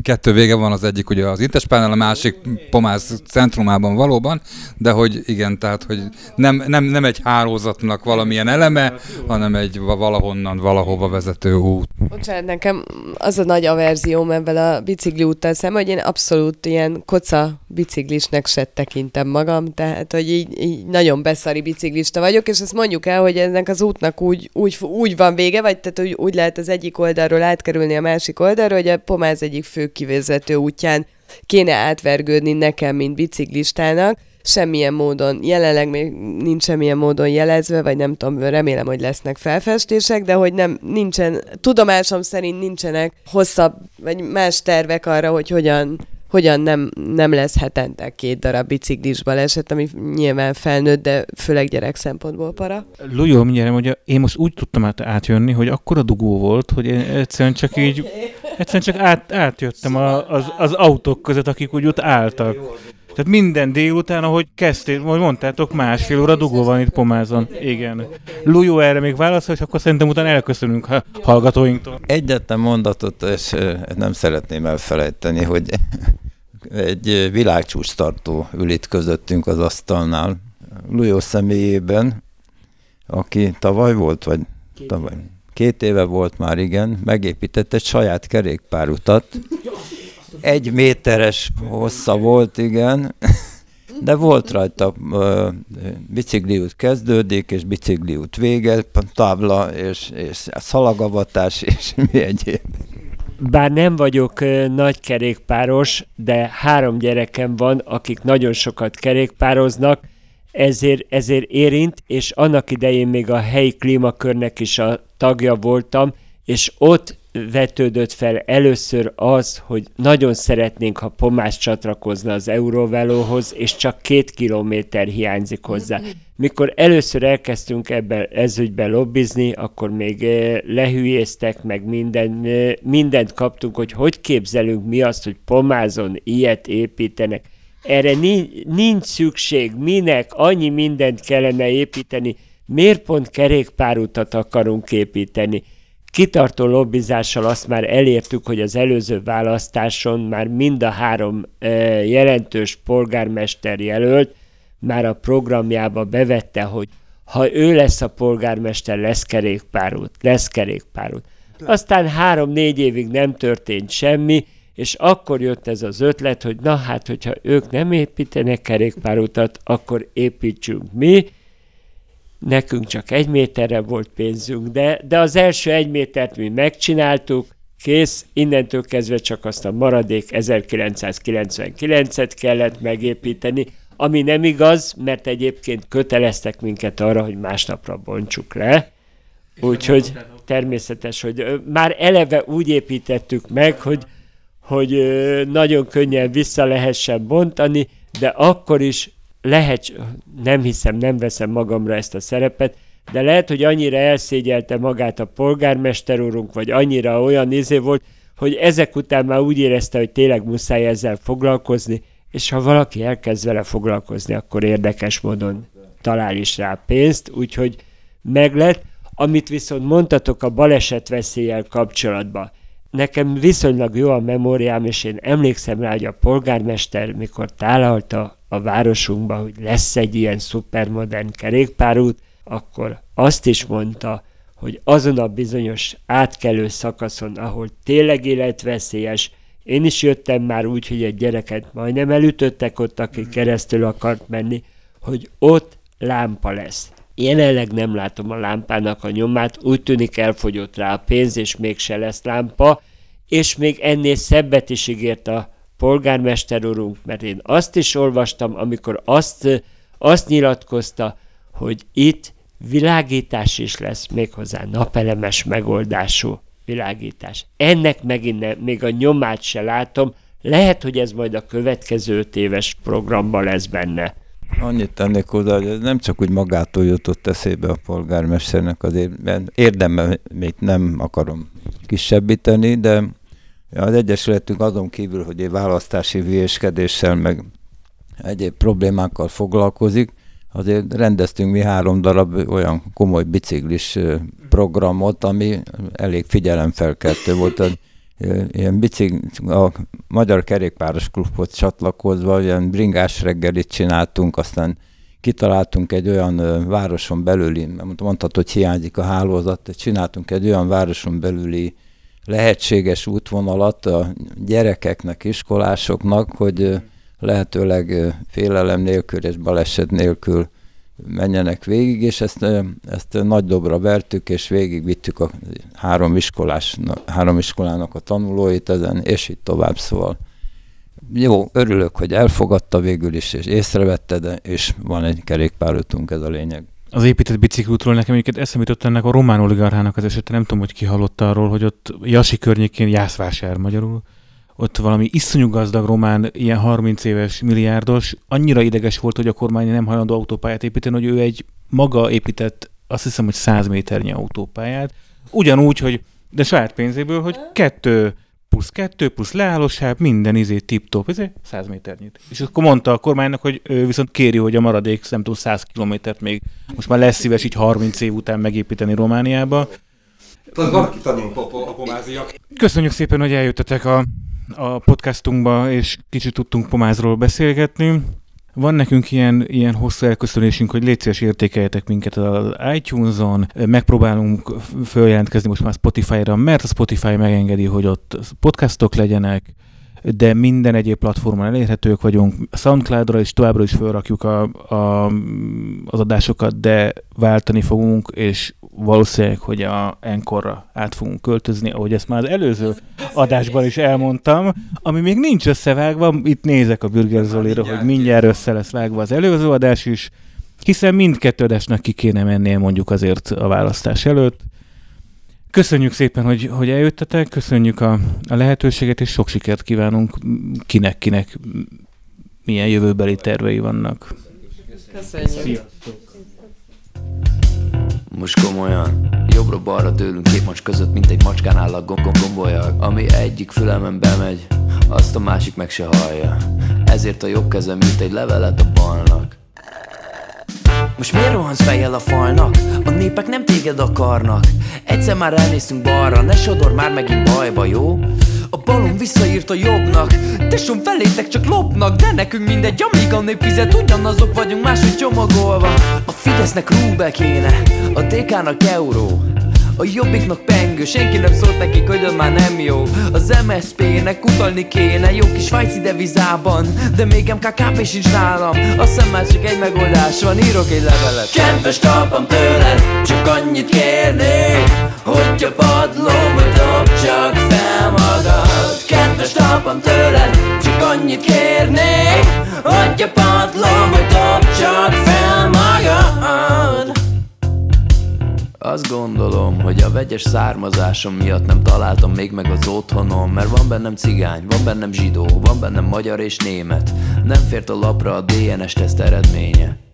Kettő vége van az egyik ugye az Intespánál, a másik Pomáz centrumában valóban, de hogy igen, tehát hogy nem, nem, nem egy hálózatnak valamilyen eleme, hanem egy valahonnan, valahova vezető út. Bocsánat, nekem az a nagy averzióm ebben a bicikli úttal szemben, hogy én abszolút ilyen koca biciklisnek se tekintem magam, tehát hogy így, így nagyon beszari biciklista vagyok, és ezt mondjuk el, hogy ennek az útnak úgy, úgy, úgy van vége, vagy tehát úgy, úgy lehet az egyik oldalról átkerülni a másik oldalra, hogy a Pomáz egyik fő kivezető útján kéne átvergődni nekem, mint biciklistának, semmilyen módon, jelenleg még nincs semmilyen módon jelezve, vagy nem tudom, remélem, hogy lesznek felfestések, de hogy nem, nincsen, tudomásom szerint nincsenek hosszabb, vagy más tervek arra, hogy hogyan hogyan nem, nem lesz hetente két darab biciklis baleset, ami nyilván felnőtt, de főleg gyerek szempontból para. Lujó, mindjárt mondja, én most úgy tudtam át, átjönni, hogy akkora dugó volt, hogy én egyszerűen csak így, egyszerűen csak át, átjöttem a, az, az autók között, akik úgy ott álltak. Tehát minden délután, ahogy kezdtél, vagy mondtátok, másfél óra dugó van itt Pomázon. Igen. Lujó erre még válaszol, és akkor szerintem utána elköszönünk a hallgatóinktól. Egyetlen mondatot, és nem szeretném elfelejteni, hogy egy világcsúcs tartó ül itt közöttünk az asztalnál, Lujó személyében, aki tavaly volt, vagy tavaly, két éve volt már, igen, megépített egy saját kerékpárutat, egy méteres hossza volt, igen, de volt rajta bicikliút kezdődik, és bicikliút vége, tábla, és, és szalagavatás, és mi egyéb. Bár nem vagyok nagy kerékpáros, de három gyerekem van, akik nagyon sokat kerékpároznak, ezért, ezért érint, és annak idején még a helyi klímakörnek is a tagja voltam, és ott vetődött fel először az, hogy nagyon szeretnénk, ha Pomás csatlakozna az Euróvelóhoz, és csak két kilométer hiányzik hozzá. Mikor először elkezdtünk ebben ezügyben lobbizni, akkor még eh, lehülyéztek, meg minden, eh, mindent kaptunk, hogy hogy képzelünk mi azt, hogy Pomázon ilyet építenek. Erre nincs szükség, minek, annyi mindent kellene építeni, miért pont kerékpárutat akarunk építeni? Kitartó lobbizással azt már elértük, hogy az előző választáson már mind a három e, jelentős polgármester jelölt már a programjába bevette, hogy ha ő lesz a polgármester, lesz kerékpárút, lesz kerékpárút. Aztán három-négy évig nem történt semmi, és akkor jött ez az ötlet, hogy na hát, hogyha ők nem építenek kerékpárutat, akkor építsünk mi, nekünk csak egy méterre volt pénzünk, de, de az első egy métert mi megcsináltuk, kész, innentől kezdve csak azt a maradék 1999-et kellett megépíteni, ami nem igaz, mert egyébként köteleztek minket arra, hogy másnapra bontsuk le. Úgyhogy természetes, hogy már eleve úgy építettük meg, hogy, hogy nagyon könnyen vissza lehessen bontani, de akkor is lehet, nem hiszem, nem veszem magamra ezt a szerepet, de lehet, hogy annyira elszégyelte magát a polgármester úrunk, vagy annyira olyan izé volt, hogy ezek után már úgy érezte, hogy tényleg muszáj ezzel foglalkozni, és ha valaki elkezd vele foglalkozni, akkor érdekes módon talál is rá pénzt, úgyhogy meg lett. Amit viszont mondtatok a baleset veszéllyel kapcsolatban, nekem viszonylag jó a memóriám, és én emlékszem rá, hogy a polgármester, mikor tálalta a városunkba, hogy lesz egy ilyen szupermodern kerékpárút, akkor azt is mondta, hogy azon a bizonyos átkelő szakaszon, ahol tényleg életveszélyes, én is jöttem már úgy, hogy egy gyereket majdnem elütöttek ott, aki keresztül akart menni, hogy ott lámpa lesz. Jelenleg nem látom a lámpának a nyomát, úgy tűnik elfogyott rá a pénz, és mégse lesz lámpa, és még ennél szebbet is ígért a polgármester úrunk, mert én azt is olvastam, amikor azt, azt nyilatkozta, hogy itt világítás is lesz, méghozzá napelemes megoldású világítás. Ennek megint ne, még a nyomát se látom, lehet, hogy ez majd a következő öt éves programban lesz benne. Annyit tennék hozzá, hogy ez nem csak úgy magától jutott eszébe a polgármesternek, azért érdemét nem akarom kisebbíteni, de az Egyesületünk azon kívül, hogy egy választási hülyéskedéssel meg egyéb problémákkal foglalkozik, azért rendeztünk mi három darab olyan komoly biciklis programot, ami elég figyelemfelkeltő volt. Ilyen bicik, a Magyar Kerékpáros Klubhoz csatlakozva, ilyen bringás reggelit csináltunk, aztán kitaláltunk egy olyan városon belüli, mondhatod, hogy hiányzik a hálózat, csináltunk egy olyan városon belüli lehetséges útvonalat a gyerekeknek, iskolásoknak, hogy lehetőleg félelem nélkül és baleset nélkül menjenek végig, és ezt, ezt nagy dobra vertük, és végigvittük a három, iskolás, három iskolának a tanulóit ezen, és így tovább, szóval jó, örülök, hogy elfogadta végül is, és észrevette, de és van egy kerékpárútunk, ez a lényeg. Az épített biciklútról nekem egyébként eszembe jutott ennek a román oligarchának az esete, nem tudom, hogy ki hallotta arról, hogy ott Jasi környékén Jászvásár magyarul, ott valami iszonyú gazdag román, ilyen 30 éves milliárdos, annyira ideges volt, hogy a kormány nem hajlandó autópályát építeni, hogy ő egy maga épített, azt hiszem, hogy 100 méternyi autópályát. Ugyanúgy, hogy de saját pénzéből, hogy kettő plusz kettő, plusz leállósáv, minden izé tip-top, izé, 100 méternyit. És akkor mondta a kormánynak, hogy ő viszont kéri, hogy a maradék, nem tudom, 100 kilométert még most már lesz szíves így 30 év után megépíteni Romániába. Tehát valaki tanulunk a, a pomáziak. Köszönjük szépen, hogy eljöttetek a a podcastunkba, és kicsit tudtunk pomázról beszélgetni. Van nekünk ilyen, ilyen hosszú elköszönésünk, hogy légy szíves értékeljetek minket az iTunes-on, megpróbálunk följelentkezni most már Spotify-ra, mert a Spotify megengedi, hogy ott podcastok legyenek, de minden egyéb platformon elérhetők vagyunk. Soundcloud-ra is továbbra is felrakjuk a, a, az adásokat, de váltani fogunk, és valószínűleg, hogy a Enkorra át fogunk költözni, ahogy ezt már az előző adásban is elmondtam, ami még nincs összevágva, itt nézek a Bürger Zolira, hogy mindjárt össze lesz vágva az előző adás is, hiszen mindkettő adásnak ki kéne mennie mondjuk azért a választás előtt. Köszönjük szépen, hogy, hogy eljöttetek, köszönjük a, a lehetőséget, és sok sikert kívánunk kinek-kinek milyen jövőbeli tervei vannak. Köszönjük. Sziasztok. Most komolyan Jobbra-balra tőlünk két macs között Mint egy macskánál a gom gombolyag Ami egyik fülemen bemegy Azt a másik meg se hallja Ezért a jobb kezem mint egy levelet a balnak most miért rohansz fejjel a falnak? A népek nem téged akarnak Egyszer már elnéztünk balra Ne sodor már megint bajba, jó? A balon visszaírt a jobbnak Tesóm felétek csak lopnak De nekünk mindegy, amíg a nép fizet Ugyanazok vagyunk máshogy csomagolva A Fidesznek rúbe kéne A DK-nak euró a jobbiknak pengő, senki nem szólt nekik, hogy az már nem jó. Az MSZP-nek utalni kéne, jó kis svájci devizában. De még MKKP sincs nálam, azt hiszem csak egy megoldás van, írok egy levelet. Kedves talpam tőled, csak annyit kérnék Hogy a padlóba dob csak fel magad. Kedves talpam tőled, csak annyit kérnék Hogy a padlóba dob csak fel azt gondolom, hogy a vegyes származásom miatt nem találtam még meg az otthonom Mert van bennem cigány, van bennem zsidó, van bennem magyar és német. Nem fért a lapra a DNS teszt eredménye